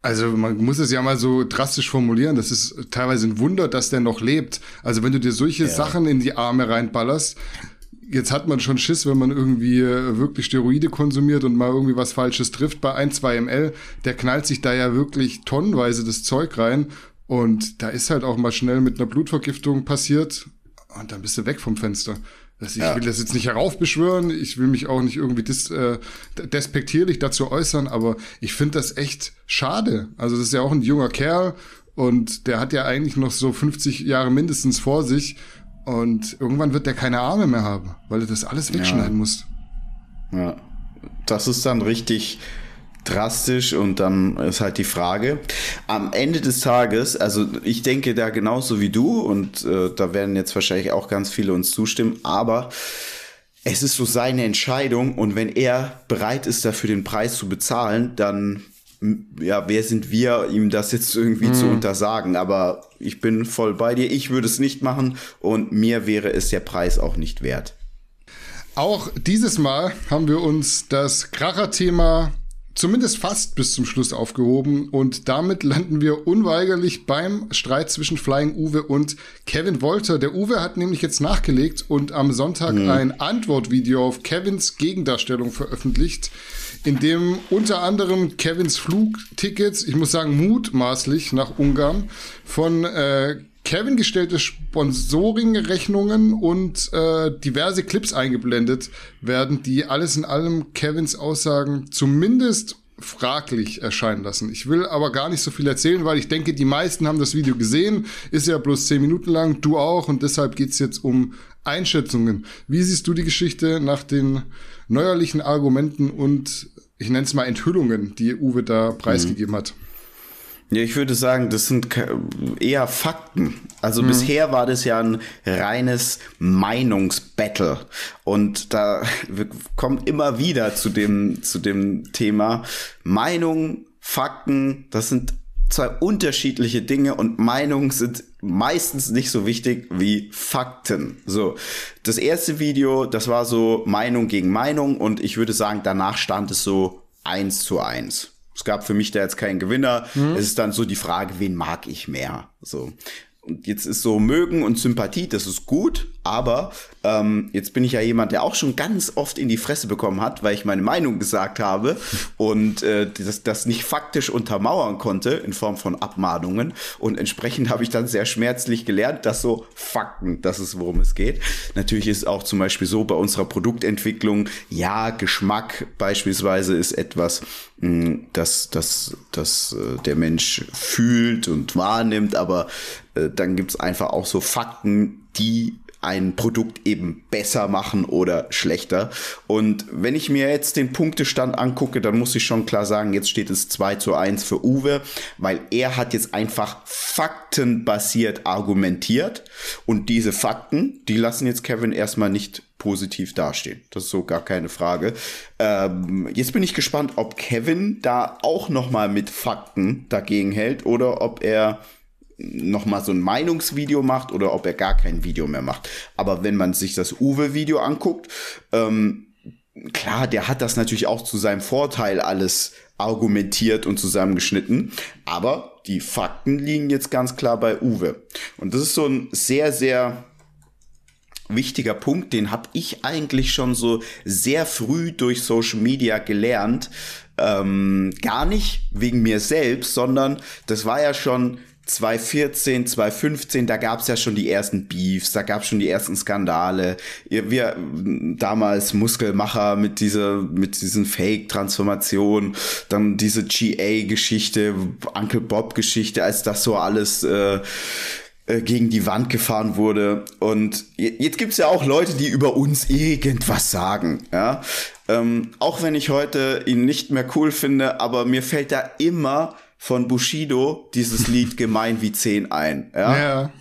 also man muss es ja mal so drastisch formulieren, das ist teilweise ein Wunder, dass der noch lebt. Also wenn du dir solche ja. Sachen in die Arme reinballerst, jetzt hat man schon Schiss, wenn man irgendwie äh, wirklich Steroide konsumiert und mal irgendwie was Falsches trifft bei ein, zwei ml, der knallt sich da ja wirklich tonnenweise das Zeug rein. Und da ist halt auch mal schnell mit einer Blutvergiftung passiert. Und dann bist du weg vom Fenster. Das, ich ja. will das jetzt nicht heraufbeschwören, ich will mich auch nicht irgendwie dis, äh, despektierlich dazu äußern, aber ich finde das echt schade. Also das ist ja auch ein junger Kerl. Und der hat ja eigentlich noch so 50 Jahre mindestens vor sich und irgendwann wird der keine Arme mehr haben, weil er das alles wegschneiden ja. muss. Ja. Das ist dann richtig drastisch und dann ist halt die Frage. Am Ende des Tages, also ich denke da genauso wie du und äh, da werden jetzt wahrscheinlich auch ganz viele uns zustimmen, aber es ist so seine Entscheidung und wenn er bereit ist, dafür den Preis zu bezahlen, dann ja, wer sind wir, ihm das jetzt irgendwie mm. zu mhm. untersagen? Aber ich bin voll bei dir. Ich würde es nicht machen und mir wäre es der Preis auch nicht wert. Auch dieses Mal haben wir uns das Kracher-Thema zumindest fast bis zum Schluss aufgehoben und damit landen wir unweigerlich beim Streit zwischen Flying Uwe und Kevin Wolter. Der Uwe hat nämlich jetzt nachgelegt und am Sonntag mhm. ein Antwortvideo auf Kevins Gegendarstellung veröffentlicht, in dem unter anderem Kevins Flugtickets, ich muss sagen mutmaßlich nach Ungarn, von äh, Kevin gestellte Sponsoring-Rechnungen und äh, diverse Clips eingeblendet werden, die alles in allem Kevins Aussagen zumindest fraglich erscheinen lassen. Ich will aber gar nicht so viel erzählen, weil ich denke, die meisten haben das Video gesehen, ist ja bloß zehn Minuten lang, du auch, und deshalb geht's jetzt um Einschätzungen. Wie siehst du die Geschichte nach den neuerlichen Argumenten und ich nenne es mal Enthüllungen, die Uwe da preisgegeben mhm. hat? Ja, ich würde sagen, das sind eher Fakten. Also mhm. bisher war das ja ein reines Meinungsbattle. Und da kommt immer wieder zu dem, zu dem Thema Meinung, Fakten, das sind zwei unterschiedliche Dinge und Meinungen sind meistens nicht so wichtig wie Fakten. So, das erste Video, das war so Meinung gegen Meinung und ich würde sagen, danach stand es so eins zu eins. Es gab für mich da jetzt keinen Gewinner. Mhm. Es ist dann so die Frage, wen mag ich mehr? So. Und jetzt ist so mögen und Sympathie, das ist gut, aber ähm, jetzt bin ich ja jemand, der auch schon ganz oft in die Fresse bekommen hat, weil ich meine Meinung gesagt habe und äh, das, das nicht faktisch untermauern konnte in Form von Abmahnungen. Und entsprechend habe ich dann sehr schmerzlich gelernt, dass so Fakten, das ist, worum es geht. Natürlich ist auch zum Beispiel so bei unserer Produktentwicklung, ja, Geschmack beispielsweise ist etwas, mh, hm, das, das, das äh, der Mensch fühlt und wahrnimmt, aber äh, dann gibt's einfach auch so Fakten, die ein Produkt eben besser machen oder schlechter. Und wenn ich mir jetzt den Punktestand angucke, dann muss ich schon klar sagen, jetzt steht es 2 zu 1 für Uwe, weil er hat jetzt einfach faktenbasiert argumentiert und diese Fakten, die lassen jetzt Kevin erstmal nicht positiv dastehen. Das ist so gar keine Frage. Ähm, jetzt bin ich gespannt, ob Kevin da auch noch mal mit Fakten dagegen hält oder ob er noch mal so ein Meinungsvideo macht oder ob er gar kein Video mehr macht. Aber wenn man sich das Uwe-Video anguckt, ähm, klar, der hat das natürlich auch zu seinem Vorteil alles argumentiert und zusammengeschnitten. Aber die Fakten liegen jetzt ganz klar bei Uwe. Und das ist so ein sehr, sehr wichtiger Punkt, den habe ich eigentlich schon so sehr früh durch Social Media gelernt. Ähm, gar nicht wegen mir selbst, sondern das war ja schon 2014, 2015, da gab es ja schon die ersten Beefs, da gab es schon die ersten Skandale. Wir damals Muskelmacher mit dieser, mit diesen Fake-Transformationen, dann diese GA-Geschichte, Uncle Bob-Geschichte, als das so alles äh, gegen die Wand gefahren wurde. Und jetzt gibt's ja auch Leute, die über uns irgendwas sagen. Ja? Ähm, auch wenn ich heute ihn nicht mehr cool finde, aber mir fällt da immer von Bushido dieses Lied Gemein wie 10 ein. Ja. ja.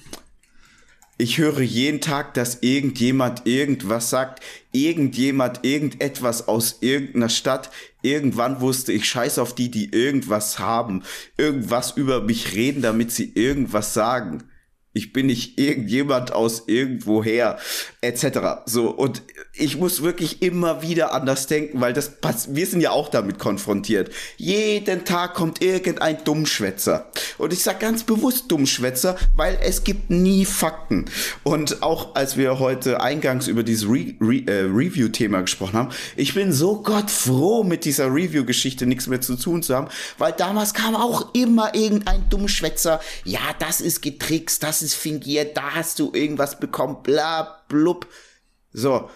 Ich höre jeden Tag, dass irgendjemand irgendwas sagt, irgendjemand irgendetwas aus irgendeiner Stadt. Irgendwann wusste ich scheiß auf die, die irgendwas haben, irgendwas über mich reden, damit sie irgendwas sagen. Ich bin nicht irgendjemand aus irgendwoher, etc. So, und ich muss wirklich immer wieder anders denken, weil das passt, wir sind ja auch damit konfrontiert. Jeden Tag kommt irgendein Dummschwätzer. Und ich sag ganz bewusst Dummschwätzer, weil es gibt nie Fakten. Und auch als wir heute eingangs über dieses Re Re äh, Review-Thema gesprochen haben, ich bin so Gott froh, mit dieser Review-Geschichte nichts mehr zu tun zu haben, weil damals kam auch immer irgendein Dummschwätzer, ja, das ist getrickst, das ist fingiert, da hast du irgendwas bekommen, bla, blub. So.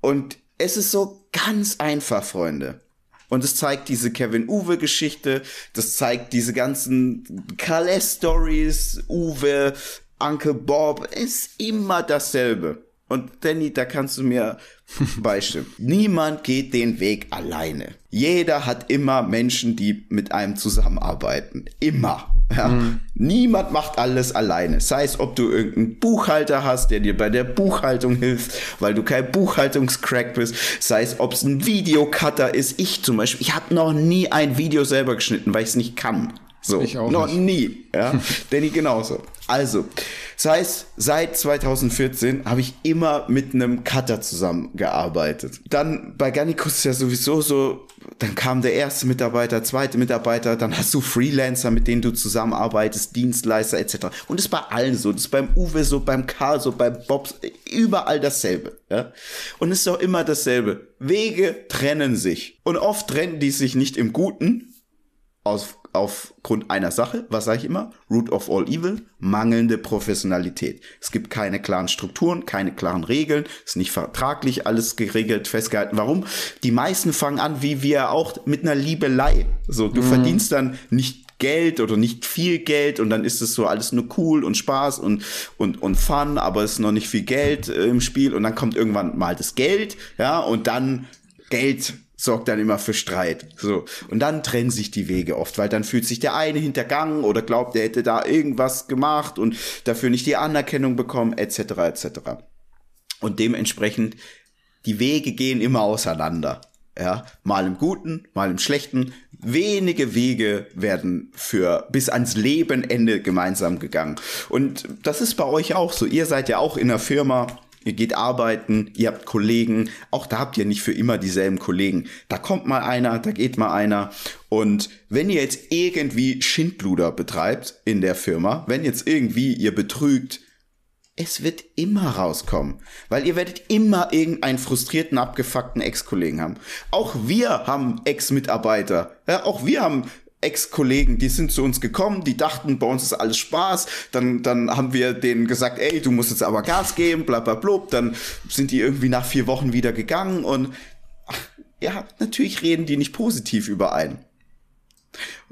Und es ist so ganz einfach, Freunde. Und es zeigt diese Kevin-Uwe-Geschichte, das zeigt diese ganzen Calais-Stories, Uwe, Uncle Bob, ist immer dasselbe. Und Danny, da kannst du mir beistimmen. Niemand geht den Weg alleine. Jeder hat immer Menschen, die mit einem zusammenarbeiten. Immer. Ja. Mhm. Niemand macht alles alleine. Sei es, ob du irgendeinen Buchhalter hast, der dir bei der Buchhaltung hilft, weil du kein Buchhaltungscrack bist. Sei es, ob es ein Videocutter ist. Ich zum Beispiel, ich habe noch nie ein Video selber geschnitten, weil ich es nicht kann. So, ich auch noch nie. Ja, Danny genauso. Also, das heißt, seit 2014 habe ich immer mit einem Cutter zusammengearbeitet. Dann bei Garnicus ist ja sowieso so, dann kam der erste Mitarbeiter, zweite Mitarbeiter, dann hast du Freelancer, mit denen du zusammenarbeitest, Dienstleister etc. Und das ist bei allen so, das ist beim Uwe so, beim Karl so, beim Bob, überall dasselbe. Ja? Und es ist auch immer dasselbe. Wege trennen sich. Und oft trennen die sich nicht im Guten, aus, aufgrund einer Sache, was sage ich immer? Root of all evil, mangelnde Professionalität. Es gibt keine klaren Strukturen, keine klaren Regeln, ist nicht vertraglich alles geregelt, festgehalten. Warum? Die meisten fangen an, wie wir auch, mit einer Liebelei. So, du mhm. verdienst dann nicht Geld oder nicht viel Geld und dann ist es so alles nur cool und Spaß und, und, und Fun, aber es ist noch nicht viel Geld äh, im Spiel und dann kommt irgendwann mal das Geld, ja, und dann Geld sorgt dann immer für Streit. So. Und dann trennen sich die Wege oft, weil dann fühlt sich der eine hintergangen oder glaubt, er hätte da irgendwas gemacht und dafür nicht die Anerkennung bekommen, etc. etc. Und dementsprechend, die Wege gehen immer auseinander. Ja, mal im Guten, mal im Schlechten. Wenige Wege werden für bis ans Lebenende gemeinsam gegangen. Und das ist bei euch auch so. Ihr seid ja auch in der Firma ihr geht arbeiten, ihr habt Kollegen, auch da habt ihr nicht für immer dieselben Kollegen. Da kommt mal einer, da geht mal einer. Und wenn ihr jetzt irgendwie Schindluder betreibt in der Firma, wenn jetzt irgendwie ihr betrügt, es wird immer rauskommen, weil ihr werdet immer irgendeinen frustrierten, abgefuckten Ex-Kollegen haben. Auch wir haben Ex-Mitarbeiter. Ja, auch wir haben Ex-Kollegen, die sind zu uns gekommen, die dachten, bei uns ist alles Spaß. Dann, dann haben wir denen gesagt, ey, du musst jetzt aber Gas geben, bla bla blub. Dann sind die irgendwie nach vier Wochen wieder gegangen und ja, natürlich reden die nicht positiv über einen.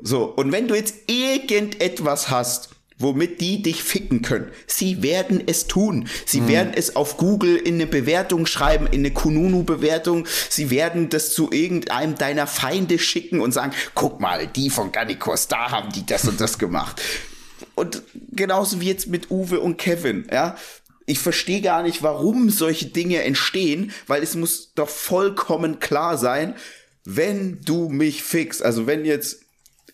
So, und wenn du jetzt irgendetwas hast, womit die dich ficken können. Sie werden es tun. Sie mhm. werden es auf Google in eine Bewertung schreiben, in eine Kununu-Bewertung. Sie werden das zu irgendeinem deiner Feinde schicken und sagen, guck mal, die von Gannikos, da haben die das und das gemacht. Und genauso wie jetzt mit Uwe und Kevin, ja. Ich verstehe gar nicht, warum solche Dinge entstehen, weil es muss doch vollkommen klar sein, wenn du mich fixst, also wenn jetzt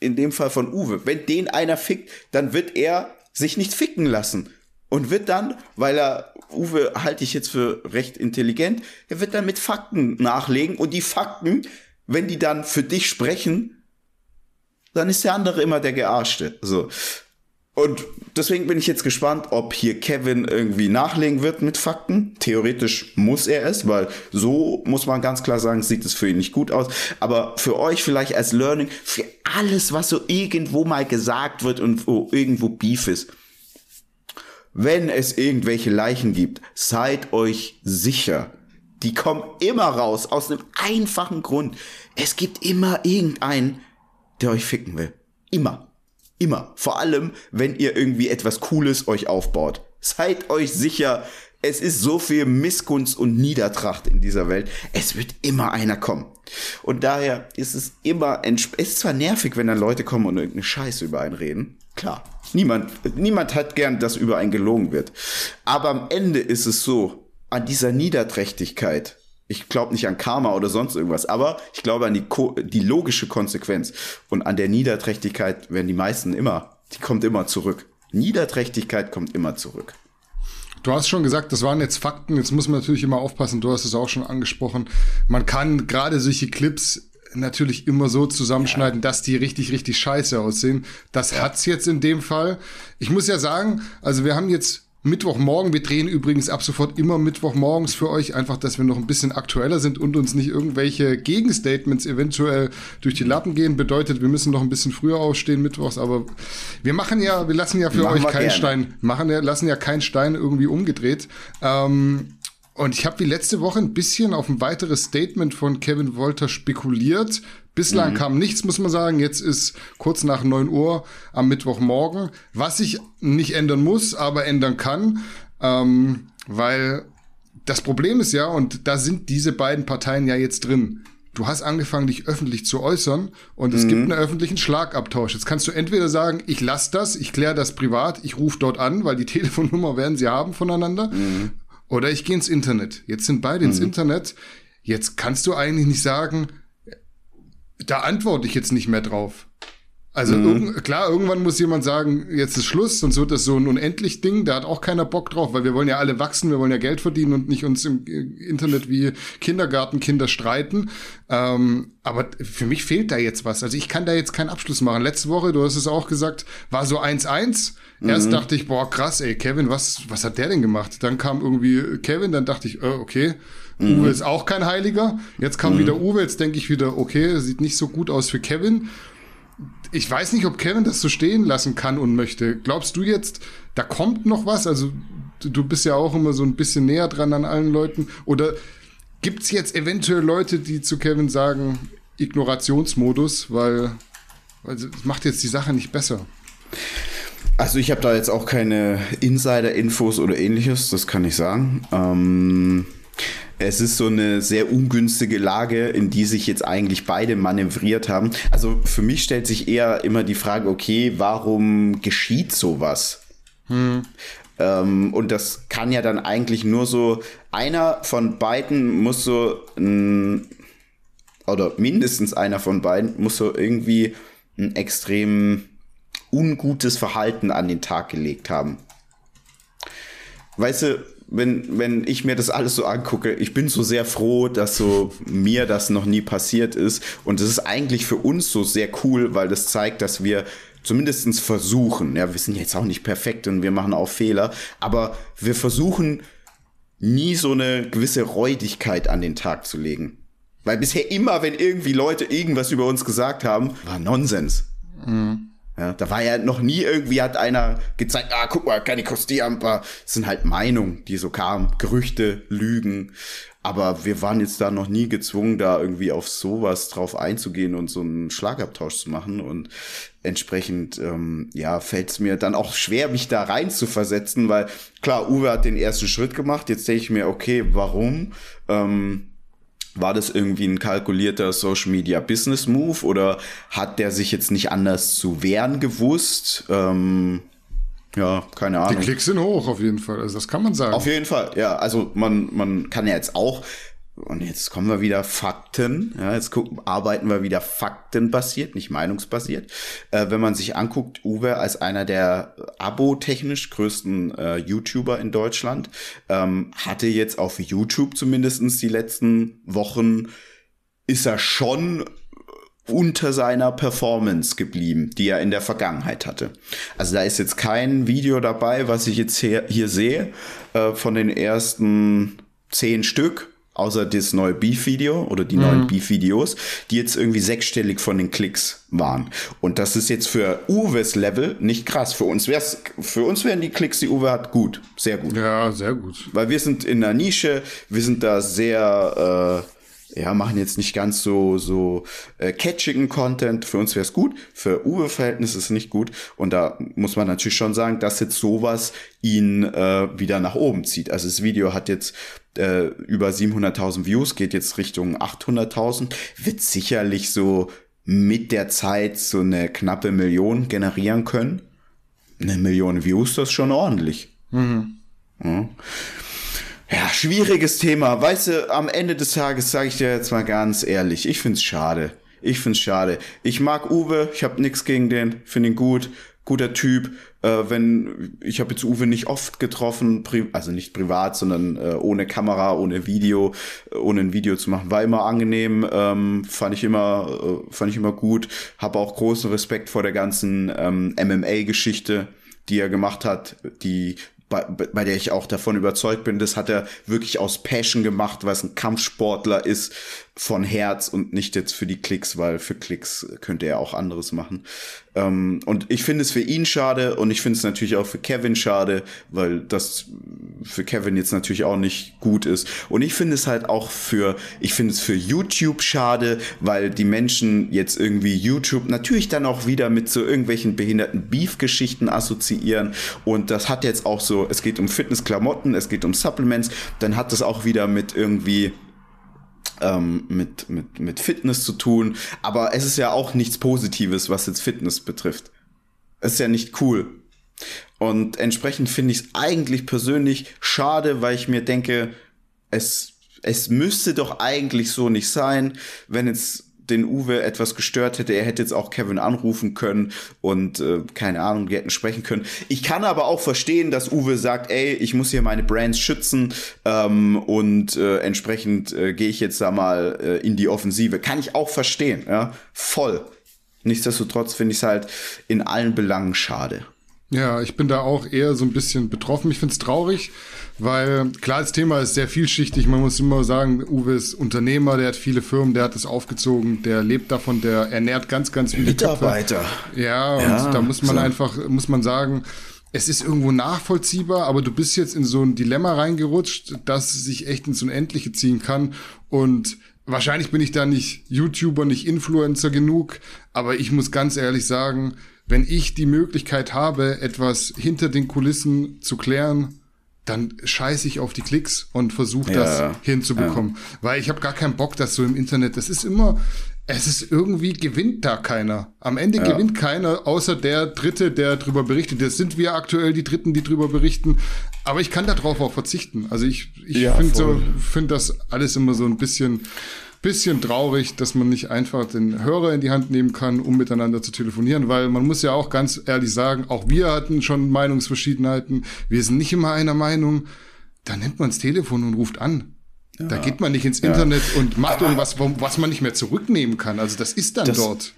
in dem Fall von Uwe, wenn den einer fickt, dann wird er sich nicht ficken lassen. Und wird dann, weil er, Uwe halte ich jetzt für recht intelligent, er wird dann mit Fakten nachlegen und die Fakten, wenn die dann für dich sprechen, dann ist der andere immer der Gearschte. So. Und deswegen bin ich jetzt gespannt, ob hier Kevin irgendwie nachlegen wird mit Fakten. Theoretisch muss er es, weil so muss man ganz klar sagen, sieht es für ihn nicht gut aus. Aber für euch vielleicht als Learning, für alles, was so irgendwo mal gesagt wird und wo irgendwo Beef ist. Wenn es irgendwelche Leichen gibt, seid euch sicher. Die kommen immer raus aus einem einfachen Grund. Es gibt immer irgendeinen, der euch ficken will. Immer. Immer. Vor allem, wenn ihr irgendwie etwas Cooles euch aufbaut. Seid euch sicher, es ist so viel Missgunst und Niedertracht in dieser Welt. Es wird immer einer kommen. Und daher ist es immer, es ist zwar nervig, wenn dann Leute kommen und irgendeine Scheiße über einen reden. Klar. Niemand, niemand hat gern, dass über einen gelogen wird. Aber am Ende ist es so, an dieser Niederträchtigkeit ich glaube nicht an Karma oder sonst irgendwas, aber ich glaube an die, die logische Konsequenz. Und an der Niederträchtigkeit werden die meisten immer, die kommt immer zurück. Niederträchtigkeit kommt immer zurück. Du hast schon gesagt, das waren jetzt Fakten. Jetzt muss man natürlich immer aufpassen. Du hast es auch schon angesprochen. Man kann gerade solche Clips natürlich immer so zusammenschneiden, ja. dass die richtig, richtig scheiße aussehen. Das ja. hat's jetzt in dem Fall. Ich muss ja sagen, also wir haben jetzt Mittwochmorgen. Wir drehen übrigens ab sofort immer Mittwochmorgens für euch, einfach, dass wir noch ein bisschen aktueller sind und uns nicht irgendwelche Gegenstatements eventuell durch die Lappen gehen. Bedeutet, wir müssen noch ein bisschen früher aufstehen Mittwochs, aber wir machen ja, wir lassen ja für machen euch keinen Stein, machen ja, lassen ja keinen Stein irgendwie umgedreht. Ähm, und ich habe wie letzte Woche ein bisschen auf ein weiteres Statement von Kevin Wolter spekuliert. Bislang mhm. kam nichts, muss man sagen. Jetzt ist kurz nach neun Uhr am Mittwochmorgen, was sich nicht ändern muss, aber ändern kann, ähm, weil das Problem ist ja, und da sind diese beiden Parteien ja jetzt drin. Du hast angefangen, dich öffentlich zu äußern und es mhm. gibt einen öffentlichen Schlagabtausch. Jetzt kannst du entweder sagen, ich lasse das, ich kläre das privat, ich rufe dort an, weil die Telefonnummer werden sie haben voneinander. Mhm. Oder ich gehe ins Internet. Jetzt sind beide mhm. ins Internet. Jetzt kannst du eigentlich nicht sagen, da antworte ich jetzt nicht mehr drauf. Also mhm. irg klar, irgendwann muss jemand sagen, jetzt ist Schluss, sonst wird das so ein unendlich Ding. Da hat auch keiner Bock drauf, weil wir wollen ja alle wachsen, wir wollen ja Geld verdienen und nicht uns im Internet wie Kindergartenkinder streiten. Ähm, aber für mich fehlt da jetzt was. Also ich kann da jetzt keinen Abschluss machen. Letzte Woche, du hast es auch gesagt, war so 1-1. Erst mhm. dachte ich, boah, krass, ey, Kevin, was, was hat der denn gemacht? Dann kam irgendwie Kevin, dann dachte ich, äh, okay, mhm. Uwe ist auch kein Heiliger. Jetzt kam mhm. wieder Uwe, jetzt denke ich wieder, okay, sieht nicht so gut aus für Kevin ich weiß nicht, ob Kevin das so stehen lassen kann und möchte. Glaubst du jetzt, da kommt noch was? Also du bist ja auch immer so ein bisschen näher dran an allen Leuten. Oder gibt es jetzt eventuell Leute, die zu Kevin sagen, Ignorationsmodus, weil, es macht jetzt die Sache nicht besser? Also ich habe da jetzt auch keine Insider-Infos oder ähnliches, das kann ich sagen. Ähm es ist so eine sehr ungünstige Lage, in die sich jetzt eigentlich beide manövriert haben. Also für mich stellt sich eher immer die Frage, okay, warum geschieht sowas? Hm. Ähm, und das kann ja dann eigentlich nur so, einer von beiden muss so ein, oder mindestens einer von beiden muss so irgendwie ein extrem ungutes Verhalten an den Tag gelegt haben. Weißt du, wenn, wenn ich mir das alles so angucke, ich bin so sehr froh, dass so mir das noch nie passiert ist. Und es ist eigentlich für uns so sehr cool, weil das zeigt, dass wir zumindestens versuchen, ja, wir sind jetzt auch nicht perfekt und wir machen auch Fehler, aber wir versuchen nie so eine gewisse Räudigkeit an den Tag zu legen. Weil bisher immer, wenn irgendwie Leute irgendwas über uns gesagt haben, war Nonsens. Mhm. Ja, da war ja noch nie irgendwie, hat einer gezeigt, ah, guck mal, keine Kostieramper. Das sind halt Meinungen, die so kamen, Gerüchte, Lügen. Aber wir waren jetzt da noch nie gezwungen, da irgendwie auf sowas drauf einzugehen und so einen Schlagabtausch zu machen. Und entsprechend, ähm, ja, fällt es mir dann auch schwer, mich da rein zu versetzen, weil klar, Uwe hat den ersten Schritt gemacht. Jetzt denke ich mir, okay, warum? Ähm, war das irgendwie ein kalkulierter Social Media Business Move oder hat der sich jetzt nicht anders zu wehren gewusst? Ähm, ja, keine Ahnung. Die Klicks sind hoch auf jeden Fall, also das kann man sagen. Auf jeden Fall, ja. Also man, man kann ja jetzt auch und jetzt kommen wir wieder Fakten. Ja, jetzt gucken, arbeiten wir wieder faktenbasiert, nicht meinungsbasiert. Äh, wenn man sich anguckt, Uwe als einer der abo-technisch größten äh, YouTuber in Deutschland, ähm, hatte jetzt auf YouTube zumindestens die letzten Wochen, ist er schon unter seiner Performance geblieben, die er in der Vergangenheit hatte. Also da ist jetzt kein Video dabei, was ich jetzt hier, hier sehe, äh, von den ersten zehn Stück außer das neue Beef-Video oder die mhm. neuen Beef-Videos, die jetzt irgendwie sechsstellig von den Klicks waren. Und das ist jetzt für Uwes Level nicht krass. Für uns wär's, für uns wären die Klicks, die Uwe hat, gut. Sehr gut. Ja, sehr gut. Weil wir sind in der Nische, wir sind da sehr, äh, ja, machen jetzt nicht ganz so, so äh, catchigen Content. Für uns wäre es gut, für Uwe-Verhältnisse ist es nicht gut. Und da muss man natürlich schon sagen, dass jetzt sowas ihn äh, wieder nach oben zieht. Also das Video hat jetzt äh, über 700.000 Views, geht jetzt Richtung 800.000, wird sicherlich so mit der Zeit so eine knappe Million generieren können. Eine Million Views, das ist schon ordentlich. Mhm. Ja. Ja, schwieriges Thema. Weißt du, am Ende des Tages sage ich dir jetzt mal ganz ehrlich, ich find's schade. Ich find's schade. Ich mag Uwe, ich habe nichts gegen den, finde ihn gut, guter Typ. Äh, wenn ich habe jetzt Uwe nicht oft getroffen, also nicht privat, sondern äh, ohne Kamera, ohne Video, äh, ohne ein Video zu machen, war immer angenehm, ähm, fand ich immer, äh, fand ich immer gut. Habe auch großen Respekt vor der ganzen ähm, MMA-Geschichte die er gemacht hat, die bei, bei der ich auch davon überzeugt bin, das hat er wirklich aus Passion gemacht, weil es ein Kampfsportler ist. Von Herz und nicht jetzt für die Klicks, weil für Klicks könnte er auch anderes machen. Ähm, und ich finde es für ihn schade und ich finde es natürlich auch für Kevin schade, weil das für Kevin jetzt natürlich auch nicht gut ist. Und ich finde es halt auch für, ich finde es für YouTube schade, weil die Menschen jetzt irgendwie YouTube natürlich dann auch wieder mit so irgendwelchen behinderten Beef-Geschichten assoziieren. Und das hat jetzt auch so, es geht um Fitnessklamotten, es geht um Supplements, dann hat das auch wieder mit irgendwie ähm, mit, mit, mit Fitness zu tun. Aber es ist ja auch nichts Positives, was jetzt Fitness betrifft. Es ist ja nicht cool. Und entsprechend finde ich es eigentlich persönlich schade, weil ich mir denke, es, es müsste doch eigentlich so nicht sein, wenn jetzt den Uwe etwas gestört hätte. Er hätte jetzt auch Kevin anrufen können und äh, keine Ahnung, die hätten sprechen können. Ich kann aber auch verstehen, dass Uwe sagt, ey, ich muss hier meine Brands schützen ähm, und äh, entsprechend äh, gehe ich jetzt da mal äh, in die Offensive. Kann ich auch verstehen, ja, voll. Nichtsdestotrotz finde ich es halt in allen Belangen schade. Ja, ich bin da auch eher so ein bisschen betroffen. Ich finde es traurig, weil klar, das Thema ist sehr vielschichtig. Man muss immer sagen, Uwe ist Unternehmer, der hat viele Firmen, der hat es aufgezogen, der lebt davon, der ernährt ganz, ganz viele Mitarbeiter. Ja, und ja, da muss man so. einfach, muss man sagen, es ist irgendwo nachvollziehbar, aber du bist jetzt in so ein Dilemma reingerutscht, das sich echt ins Unendliche ziehen kann. Und wahrscheinlich bin ich da nicht YouTuber, nicht Influencer genug, aber ich muss ganz ehrlich sagen, wenn ich die Möglichkeit habe, etwas hinter den Kulissen zu klären, dann scheiße ich auf die Klicks und versuche das ja, hinzubekommen. Ja. Weil ich habe gar keinen Bock, dass so im Internet, das ist immer, es ist irgendwie, gewinnt da keiner. Am Ende ja. gewinnt keiner, außer der Dritte, der drüber berichtet. Das sind wir aktuell die Dritten, die drüber berichten. Aber ich kann darauf auch verzichten. Also ich, ich finde so, finde das alles immer so ein bisschen bisschen traurig, dass man nicht einfach den Hörer in die Hand nehmen kann, um miteinander zu telefonieren, weil man muss ja auch ganz ehrlich sagen, auch wir hatten schon Meinungsverschiedenheiten, wir sind nicht immer einer Meinung, da nimmt man das Telefon und ruft an. Ja. Da geht man nicht ins Internet ja. und macht irgendwas, was man nicht mehr zurücknehmen kann. Also das ist dann das, dort.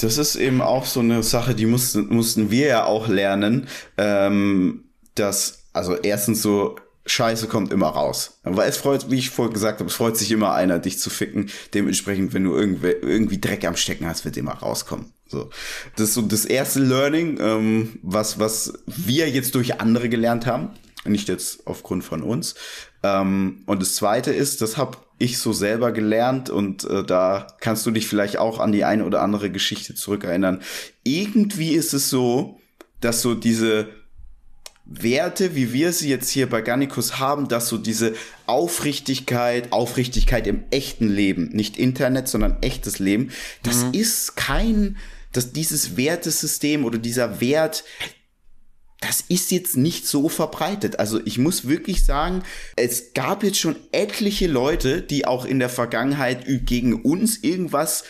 Das ist eben auch so eine Sache, die mussten, mussten wir ja auch lernen, ähm, dass, also erstens so, Scheiße kommt immer raus. Weil es freut, wie ich vorher gesagt habe, es freut sich immer einer, dich zu ficken. Dementsprechend, wenn du irgendwie, irgendwie Dreck am Stecken hast, wird immer rauskommen. So. Das ist so das erste Learning, ähm, was, was wir jetzt durch andere gelernt haben. Nicht jetzt aufgrund von uns. Ähm, und das zweite ist, das habe ich so selber gelernt und äh, da kannst du dich vielleicht auch an die eine oder andere Geschichte zurückerinnern. Irgendwie ist es so, dass so diese Werte, wie wir sie jetzt hier bei Garnicus haben, dass so diese Aufrichtigkeit, Aufrichtigkeit im echten Leben, nicht Internet, sondern echtes Leben, das mhm. ist kein, dass dieses Wertesystem oder dieser Wert, das ist jetzt nicht so verbreitet. Also ich muss wirklich sagen, es gab jetzt schon etliche Leute, die auch in der Vergangenheit gegen uns irgendwas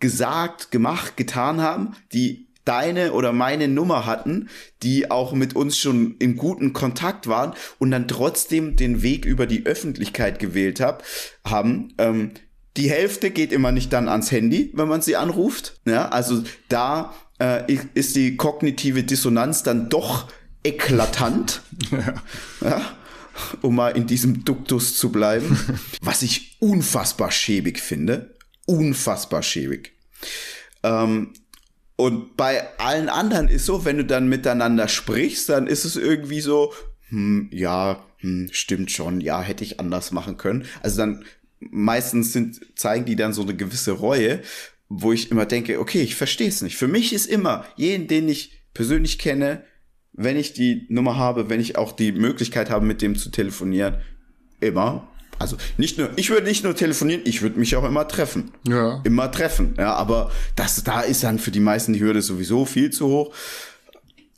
gesagt, gemacht, getan haben, die deine oder meine Nummer hatten, die auch mit uns schon im guten Kontakt waren und dann trotzdem den Weg über die Öffentlichkeit gewählt hab, haben. Ähm, die Hälfte geht immer nicht dann ans Handy, wenn man sie anruft. Ja, also da äh, ist die kognitive Dissonanz dann doch eklatant. Ja. ja. Um mal in diesem Duktus zu bleiben. was ich unfassbar schäbig finde. Unfassbar schäbig. Ähm, und bei allen anderen ist so, wenn du dann miteinander sprichst, dann ist es irgendwie so, hm, ja, hm, stimmt schon, ja, hätte ich anders machen können. Also dann meistens sind, zeigen die dann so eine gewisse Reue, wo ich immer denke, okay, ich verstehe es nicht. Für mich ist immer jeden, den ich persönlich kenne, wenn ich die Nummer habe, wenn ich auch die Möglichkeit habe, mit dem zu telefonieren, immer also nicht nur, ich würde nicht nur telefonieren, ich würde mich auch immer treffen. Ja. Immer treffen. Ja, aber das, da ist dann für die meisten die Hürde sowieso viel zu hoch.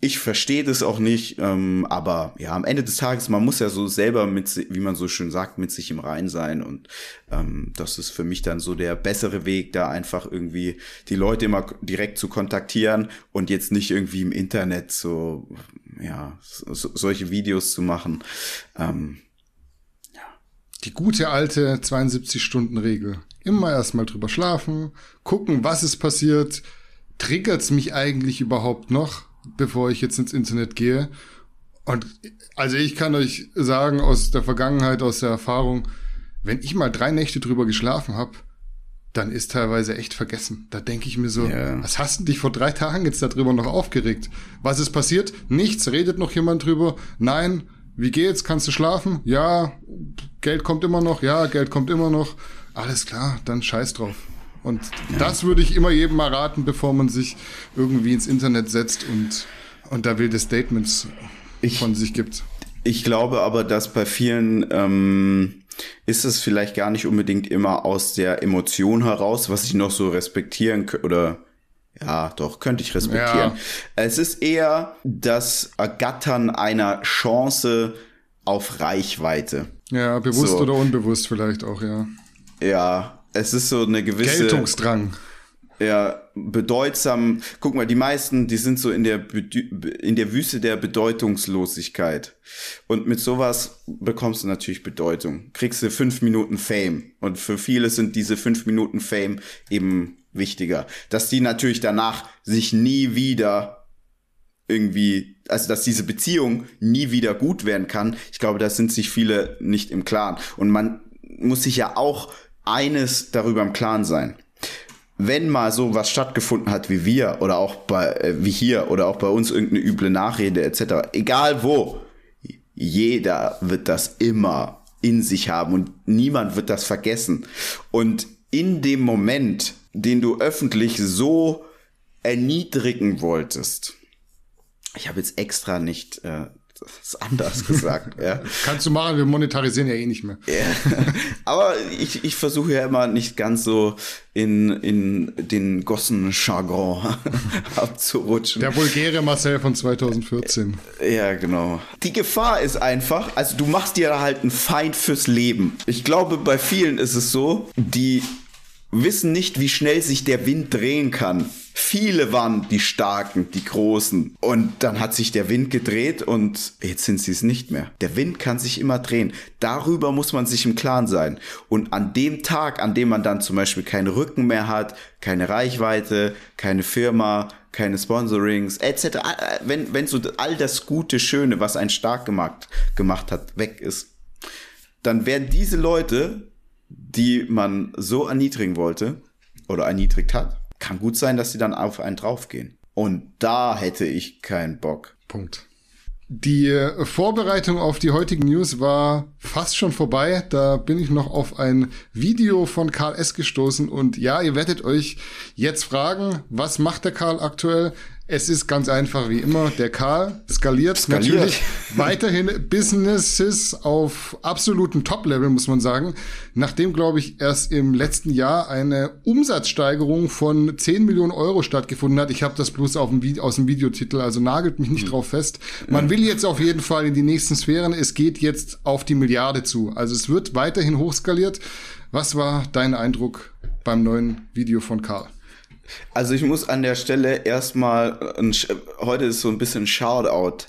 Ich verstehe das auch nicht, ähm, aber ja, am Ende des Tages, man muss ja so selber mit, wie man so schön sagt, mit sich im Rein sein und ähm, das ist für mich dann so der bessere Weg, da einfach irgendwie die Leute immer direkt zu kontaktieren und jetzt nicht irgendwie im Internet so, ja, so, solche Videos zu machen. Ähm, die gute alte 72-Stunden-Regel. Immer erstmal drüber schlafen, gucken, was ist passiert, triggert's mich eigentlich überhaupt noch, bevor ich jetzt ins Internet gehe. Und also ich kann euch sagen aus der Vergangenheit, aus der Erfahrung, wenn ich mal drei Nächte drüber geschlafen habe, dann ist teilweise echt vergessen. Da denke ich mir so, ja. was hast du dich vor drei Tagen jetzt darüber noch aufgeregt? Was ist passiert? Nichts, redet noch jemand drüber? Nein, wie geht's? Kannst du schlafen? Ja, Geld kommt immer noch, ja, Geld kommt immer noch. Alles klar, dann scheiß drauf. Und ja. das würde ich immer jedem mal raten, bevor man sich irgendwie ins Internet setzt und, und da wilde Statements ich, von sich gibt. Ich glaube aber, dass bei vielen ähm, ist es vielleicht gar nicht unbedingt immer aus der Emotion heraus, was ich noch so respektieren oder ja, doch, könnte ich respektieren. Ja. Es ist eher das Ergattern einer Chance auf Reichweite. Ja, bewusst so. oder unbewusst vielleicht auch, ja. Ja, es ist so eine gewisse. Geltungsdrang. Ja, bedeutsam. Guck mal, die meisten, die sind so in der, in der Wüste der Bedeutungslosigkeit. Und mit sowas bekommst du natürlich Bedeutung. Kriegst du fünf Minuten Fame. Und für viele sind diese fünf Minuten Fame eben wichtiger. Dass die natürlich danach sich nie wieder irgendwie, also dass diese Beziehung nie wieder gut werden kann. Ich glaube, da sind sich viele nicht im Klaren. Und man muss sich ja auch eines darüber im Klaren sein. Wenn mal so was stattgefunden hat wie wir oder auch bei, äh, wie hier oder auch bei uns irgendeine üble Nachrede etc., egal wo, jeder wird das immer in sich haben und niemand wird das vergessen. Und in dem Moment, den du öffentlich so erniedrigen wolltest, ich habe jetzt extra nicht äh, das anders gesagt. ja. Kannst du machen, wir monetarisieren ja eh nicht mehr. Ja. Aber ich, ich versuche ja immer nicht ganz so in, in den Gossen-Jargon abzurutschen. Der vulgäre Marcel von 2014. Ja, genau. Die Gefahr ist einfach, also du machst dir halt einen Feind fürs Leben. Ich glaube, bei vielen ist es so, die wissen nicht, wie schnell sich der Wind drehen kann. Viele waren die Starken, die Großen. Und dann hat sich der Wind gedreht und jetzt sind sie es nicht mehr. Der Wind kann sich immer drehen. Darüber muss man sich im Klaren sein. Und an dem Tag, an dem man dann zum Beispiel keinen Rücken mehr hat, keine Reichweite, keine Firma, keine Sponsorings, etc., wenn, wenn so all das Gute, Schöne, was einen stark gemacht, gemacht hat, weg ist, dann werden diese Leute die man so erniedrigen wollte oder erniedrigt hat, kann gut sein, dass sie dann auf einen draufgehen. Und da hätte ich keinen Bock. Punkt. Die äh, Vorbereitung auf die heutigen News war fast schon vorbei. Da bin ich noch auf ein Video von Karl S. gestoßen. Und ja, ihr werdet euch jetzt fragen, was macht der Karl aktuell? Es ist ganz einfach wie immer. Der Karl skaliert, skaliert. natürlich weiterhin Businesses auf absoluten Top-Level, muss man sagen. Nachdem, glaube ich, erst im letzten Jahr eine Umsatzsteigerung von 10 Millionen Euro stattgefunden hat. Ich habe das bloß auf dem aus dem Videotitel, also nagelt mich nicht mhm. drauf fest. Man will jetzt auf jeden Fall in die nächsten Sphären. Es geht jetzt auf die Milliarde zu. Also es wird weiterhin hochskaliert. Was war dein Eindruck beim neuen Video von Karl? Also ich muss an der Stelle erstmal, heute ist so ein bisschen Shoutout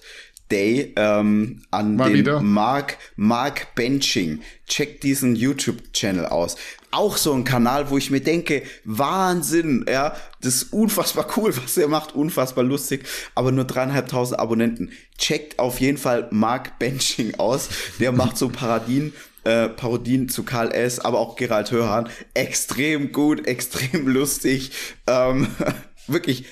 Day ähm, an Mal den wieder. Mark, Mark Benching. Check diesen YouTube-Channel aus. Auch so ein Kanal, wo ich mir denke, Wahnsinn, ja, das ist unfassbar cool, was er macht, unfassbar lustig, aber nur dreieinhalbtausend Abonnenten. Checkt auf jeden Fall Mark Benching aus. Der macht so Paradien äh, Parodien zu Karl S., aber auch Gerald Hörhan. Extrem gut, extrem lustig. Ähm, wirklich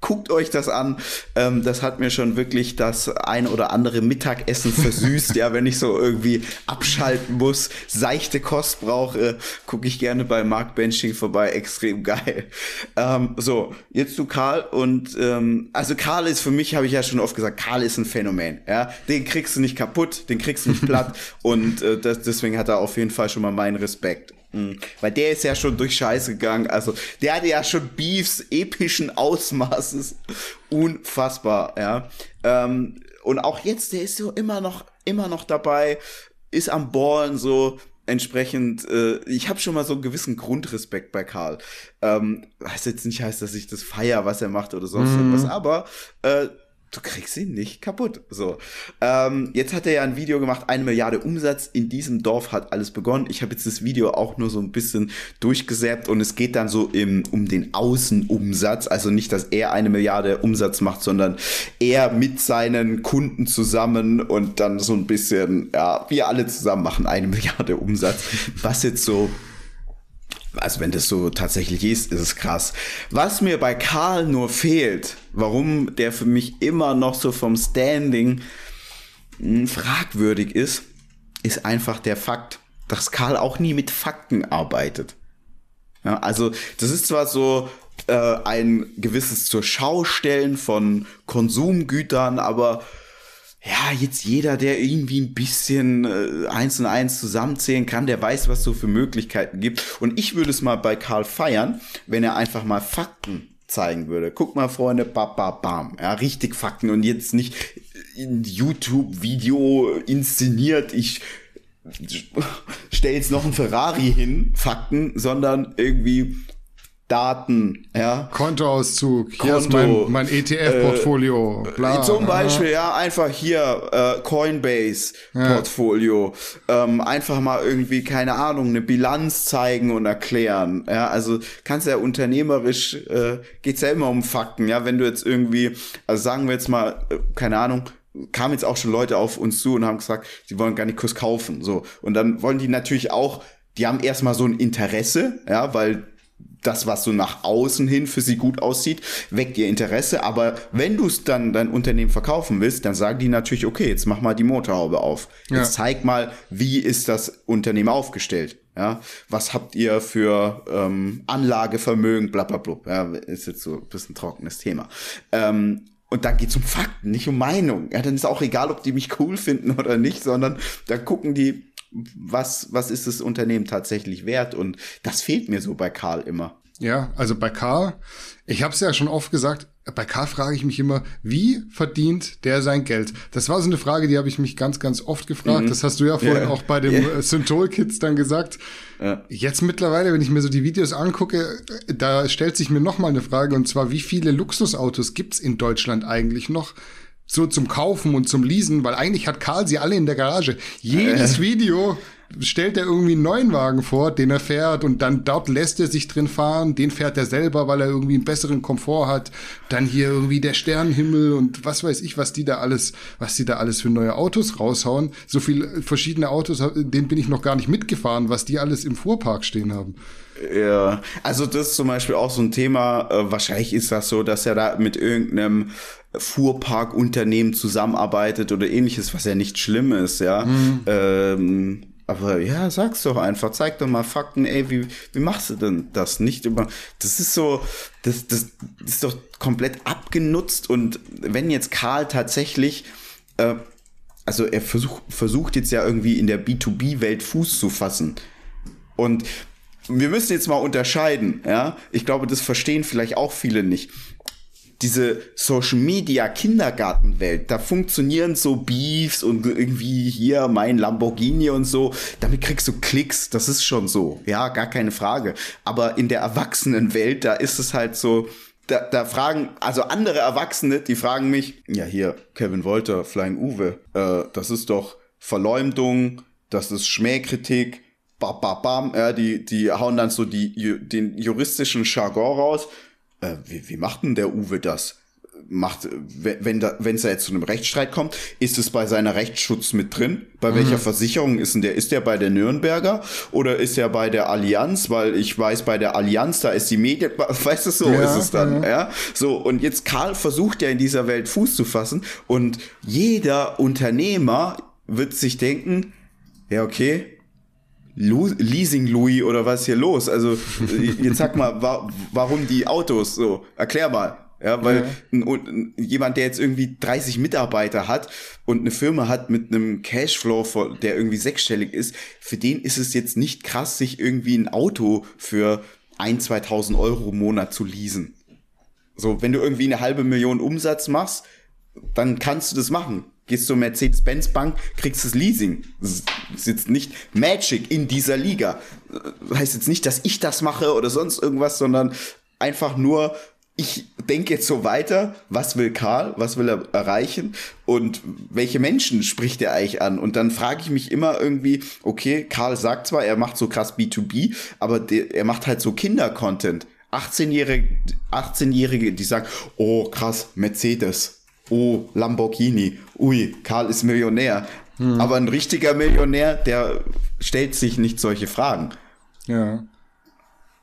guckt euch das an. Ähm, das hat mir schon wirklich das ein oder andere Mittagessen versüßt. ja, wenn ich so irgendwie abschalten muss, seichte Kost brauche, gucke ich gerne bei Mark Benching vorbei. Extrem geil. Ähm, so, jetzt zu Karl und ähm, also Karl ist für mich, habe ich ja schon oft gesagt, Karl ist ein Phänomen. Ja, den kriegst du nicht kaputt, den kriegst du nicht platt und äh, das, deswegen hat er auf jeden Fall schon mal meinen Respekt. Mhm. Weil der ist ja schon durch Scheiße gegangen. Also, der hatte ja schon Beefs epischen Ausmaßes. Unfassbar, ja. Ähm, und auch jetzt, der ist so immer noch, immer noch dabei, ist am Ballen so. Entsprechend, äh, ich habe schon mal so einen gewissen Grundrespekt bei Karl. Ähm, was jetzt nicht heißt, dass ich das feier, was er macht oder sonst mhm. irgendwas, aber äh, du kriegst ihn nicht kaputt. So. Ähm, jetzt hat er ja ein Video gemacht, eine Milliarde Umsatz. In diesem Dorf hat alles begonnen. Ich habe jetzt das Video auch nur so ein bisschen durchgesäppt und es geht dann so im, um den Außenumsatz. Also nicht, dass er eine Milliarde Umsatz macht, sondern er mit seinen Kunden zusammen und dann so ein bisschen, ja, wir alle zusammen machen eine Milliarde Umsatz. Was jetzt so also wenn das so tatsächlich ist, ist es krass. Was mir bei Karl nur fehlt, warum der für mich immer noch so vom Standing hm, fragwürdig ist, ist einfach der Fakt, dass Karl auch nie mit Fakten arbeitet. Ja, also das ist zwar so äh, ein gewisses zur Schaustellen von Konsumgütern, aber ja, jetzt jeder, der irgendwie ein bisschen äh, eins und eins zusammenzählen kann, der weiß, was so für Möglichkeiten gibt. Und ich würde es mal bei Karl feiern, wenn er einfach mal Fakten zeigen würde. Guck mal, Freunde, bam, bam, bam. Ja, richtig Fakten und jetzt nicht in YouTube-Video inszeniert. Ich stell jetzt noch ein Ferrari hin, Fakten, sondern irgendwie Daten, ja. Kontoauszug, hier Konto, ist mein, mein ETF-Portfolio. Äh, zum Beispiel, ja, einfach hier äh, Coinbase-Portfolio. Ja. Ähm, einfach mal irgendwie, keine Ahnung, eine Bilanz zeigen und erklären. Ja, also kannst ja unternehmerisch, äh, geht's ja immer um Fakten, ja. Wenn du jetzt irgendwie, also sagen wir jetzt mal, äh, keine Ahnung, kamen jetzt auch schon Leute auf uns zu und haben gesagt, sie wollen gar nicht Kurs kaufen. So. Und dann wollen die natürlich auch, die haben erstmal so ein Interesse, ja, weil das, was so nach außen hin für sie gut aussieht, weckt ihr Interesse. Aber wenn du es dann dein Unternehmen verkaufen willst, dann sagen die natürlich, okay, jetzt mach mal die Motorhaube auf. Ja. Jetzt zeig mal, wie ist das Unternehmen aufgestellt. Ja, was habt ihr für ähm, Anlagevermögen, bla bla bla. Ja, ist jetzt so ein bisschen trockenes Thema. Ähm, und dann geht's um Fakten, nicht um Meinung. Ja, dann ist auch egal, ob die mich cool finden oder nicht, sondern da gucken die, was, was ist das Unternehmen tatsächlich wert? Und das fehlt mir so bei Karl immer. Ja, also bei Karl, ich habe es ja schon oft gesagt, bei Karl frage ich mich immer, wie verdient der sein Geld? Das war so eine Frage, die habe ich mich ganz, ganz oft gefragt. Mhm. Das hast du ja vorhin yeah. auch bei dem yeah. Synthol-Kids dann gesagt. Ja. Jetzt mittlerweile, wenn ich mir so die Videos angucke, da stellt sich mir noch mal eine Frage, und zwar, wie viele Luxusautos gibt's in Deutschland eigentlich noch? So zum Kaufen und zum Leasen, weil eigentlich hat Karl sie alle in der Garage. Jedes äh. Video stellt er irgendwie einen neuen Wagen vor, den er fährt und dann dort lässt er sich drin fahren, den fährt er selber, weil er irgendwie einen besseren Komfort hat. Dann hier irgendwie der Sternenhimmel und was weiß ich, was die da alles, was die da alles für neue Autos raushauen. So viele verschiedene Autos, denen bin ich noch gar nicht mitgefahren, was die alles im Fuhrpark stehen haben. Ja, also das ist zum Beispiel auch so ein Thema. Äh, wahrscheinlich ist das so, dass er da mit irgendeinem Fuhrparkunternehmen zusammenarbeitet oder ähnliches, was ja nicht schlimm ist, ja. Mhm. Ähm, aber ja, sag's doch einfach, zeig doch mal Fakten, ey, wie, wie machst du denn das? Nicht immer, das ist so, das, das, ist doch komplett abgenutzt und wenn jetzt Karl tatsächlich, äh, also er versucht, versucht jetzt ja irgendwie in der B2B-Welt Fuß zu fassen. Und wir müssen jetzt mal unterscheiden, ja. Ich glaube, das verstehen vielleicht auch viele nicht diese Social Media Kindergartenwelt, da funktionieren so Beefs und irgendwie hier mein Lamborghini und so, damit kriegst du Klicks, das ist schon so, ja, gar keine Frage. Aber in der Erwachsenenwelt, da ist es halt so, da, da fragen, also andere Erwachsene, die fragen mich, ja hier, Kevin Wolter, Flying Uwe, äh, das ist doch Verleumdung, das ist Schmähkritik, bam, bam, bam, ja, die, die hauen dann so die, den juristischen Jargon raus äh, wie, wie macht denn der Uwe das? Macht, wenn da, wenn es da jetzt zu einem Rechtsstreit kommt, ist es bei seiner Rechtsschutz mit drin? Bei mhm. welcher Versicherung ist denn der? Ist der bei der Nürnberger oder ist er bei der Allianz? Weil ich weiß, bei der Allianz, da ist die Medien, weißt du, so ja, ist es dann, ja. ja. So, und jetzt Karl versucht ja in dieser Welt Fuß zu fassen und jeder Unternehmer wird sich denken, ja, okay, Leasing Louis oder was ist hier los? Also jetzt sag mal, wa warum die Autos so? Erklär mal. Ja, weil ja. Ein, jemand, der jetzt irgendwie 30 Mitarbeiter hat und eine Firma hat mit einem Cashflow, der irgendwie sechsstellig ist, für den ist es jetzt nicht krass, sich irgendwie ein Auto für ein, 2000 Euro im Monat zu leasen. So, wenn du irgendwie eine halbe Million Umsatz machst, dann kannst du das machen gehst zur Mercedes-Benz-Bank, kriegst das Leasing. Das ist jetzt nicht Magic in dieser Liga. Heißt jetzt nicht, dass ich das mache oder sonst irgendwas, sondern einfach nur, ich denke jetzt so weiter, was will Karl, was will er erreichen und welche Menschen spricht er eigentlich an? Und dann frage ich mich immer irgendwie, okay, Karl sagt zwar, er macht so krass B2B, aber er macht halt so Kinder-Content. 18-Jährige, 18-Jährige, die sagen, oh krass, Mercedes, oh, Lamborghini, ui, Karl ist Millionär. Hm. Aber ein richtiger Millionär, der stellt sich nicht solche Fragen. Ja.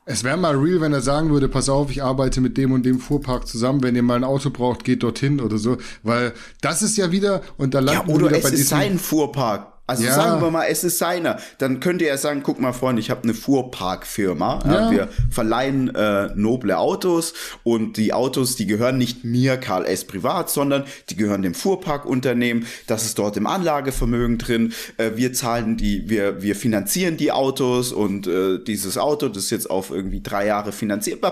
Es wäre mal real, wenn er sagen würde, pass auf, ich arbeite mit dem und dem Fuhrpark zusammen, wenn ihr mal ein Auto braucht, geht dorthin oder so. Weil das ist ja wieder, und da landen ja, oder wieder es bei ist sein Fuhrpark. Also ja. sagen wir mal, es ist seiner. Dann könnte er sagen, guck mal, Freund, ich habe eine Fuhrparkfirma. Ja. Ja, wir verleihen äh, noble Autos und die Autos, die gehören nicht mir, Karl S. privat, sondern die gehören dem Fuhrparkunternehmen. Das ist dort im Anlagevermögen drin. Äh, wir zahlen die, wir, wir finanzieren die Autos und äh, dieses Auto, das ist jetzt auf irgendwie drei Jahre finanziert.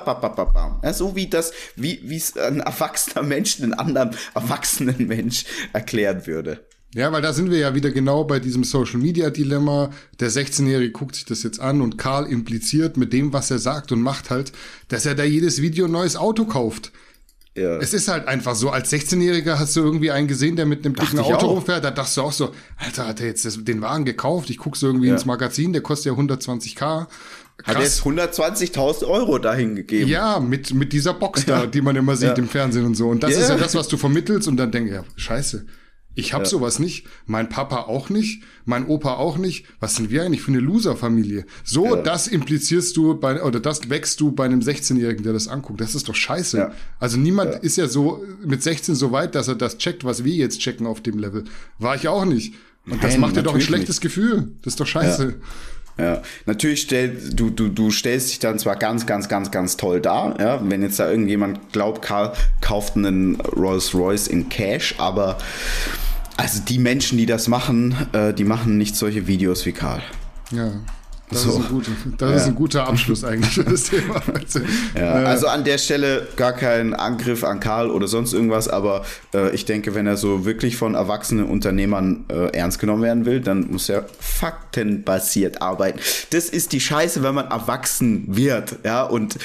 Ja, so wie das, wie es ein erwachsener Mensch einen anderen erwachsenen Mensch erklären würde. Ja, weil da sind wir ja wieder genau bei diesem Social Media Dilemma. Der 16-Jährige guckt sich das jetzt an und Karl impliziert mit dem, was er sagt und macht halt, dass er da jedes Video ein neues Auto kauft. Ja. Es ist halt einfach so, als 16-Jähriger hast du irgendwie einen gesehen, der mit einem dicken Auto rumfährt, da dachtest du auch so, Alter, hat er jetzt den Wagen gekauft? Ich guck so irgendwie ja. ins Magazin, der kostet ja 120k. Krass. Hat jetzt 120.000 Euro dahin gegeben. Ja, mit, mit dieser Box da, die man immer sieht ja. im Fernsehen und so. Und das yeah. ist ja das, was du vermittelst und dann denke ich, ja, scheiße. Ich hab ja. sowas nicht, mein Papa auch nicht, mein Opa auch nicht. Was sind wir eigentlich für eine Loser-Familie? So, ja. das implizierst du bei, oder das wächst du bei einem 16-Jährigen, der das anguckt. Das ist doch scheiße. Ja. Also niemand ist ja so mit 16 so weit, dass er das checkt, was wir jetzt checken auf dem Level. War ich auch nicht. Und Nein, das macht dir doch ein schlechtes nicht. Gefühl. Das ist doch scheiße. Ja, natürlich stell, du, du, du stellst dich dann zwar ganz, ganz, ganz, ganz toll dar, ja, wenn jetzt da irgendjemand glaubt, Karl kauft einen Rolls Royce in Cash, aber also die Menschen, die das machen, äh, die machen nicht solche Videos wie Karl. Ja. Das, so. ist, ein guter, das ja. ist ein guter Abschluss eigentlich für das Thema. ja, also an der Stelle gar kein Angriff an Karl oder sonst irgendwas, aber äh, ich denke, wenn er so wirklich von erwachsenen Unternehmern äh, ernst genommen werden will, dann muss er faktenbasiert arbeiten. Das ist die Scheiße, wenn man erwachsen wird, ja, und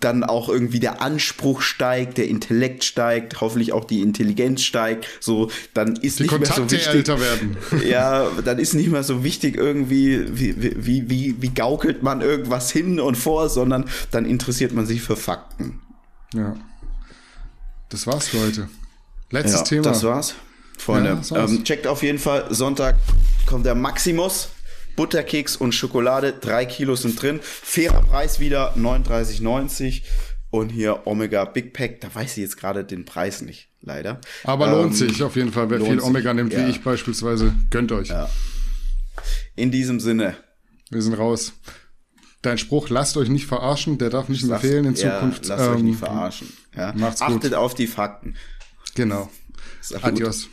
dann auch irgendwie der Anspruch steigt, der Intellekt steigt, hoffentlich auch die Intelligenz steigt, so, dann ist die nicht Kontakte mehr so wichtig. Älter werden. Ja, dann ist nicht mehr so wichtig irgendwie, wie, wie, wie, wie gaukelt man irgendwas hin und vor, sondern dann interessiert man sich für Fakten. Ja. Das war's für heute. Letztes ja, Thema. Das war's. Freunde, ja, das war's. Ähm, checkt auf jeden Fall, Sonntag kommt der Maximus Butterkeks und Schokolade, drei Kilo sind drin. Fairer Preis wieder, 39,90. Und hier Omega Big Pack, da weiß ich jetzt gerade den Preis nicht, leider. Aber lohnt ähm, sich auf jeden Fall. Wer viel Omega sich, nimmt, ja. wie ich beispielsweise, gönnt euch. Ja. In diesem Sinne. Wir sind raus. Dein Spruch, lasst euch nicht verarschen, der darf nicht mehr fehlen in Zukunft. Ja, lasst ähm, euch nicht verarschen. Ja. Macht's Achtet gut. auf die Fakten. Genau. Adios.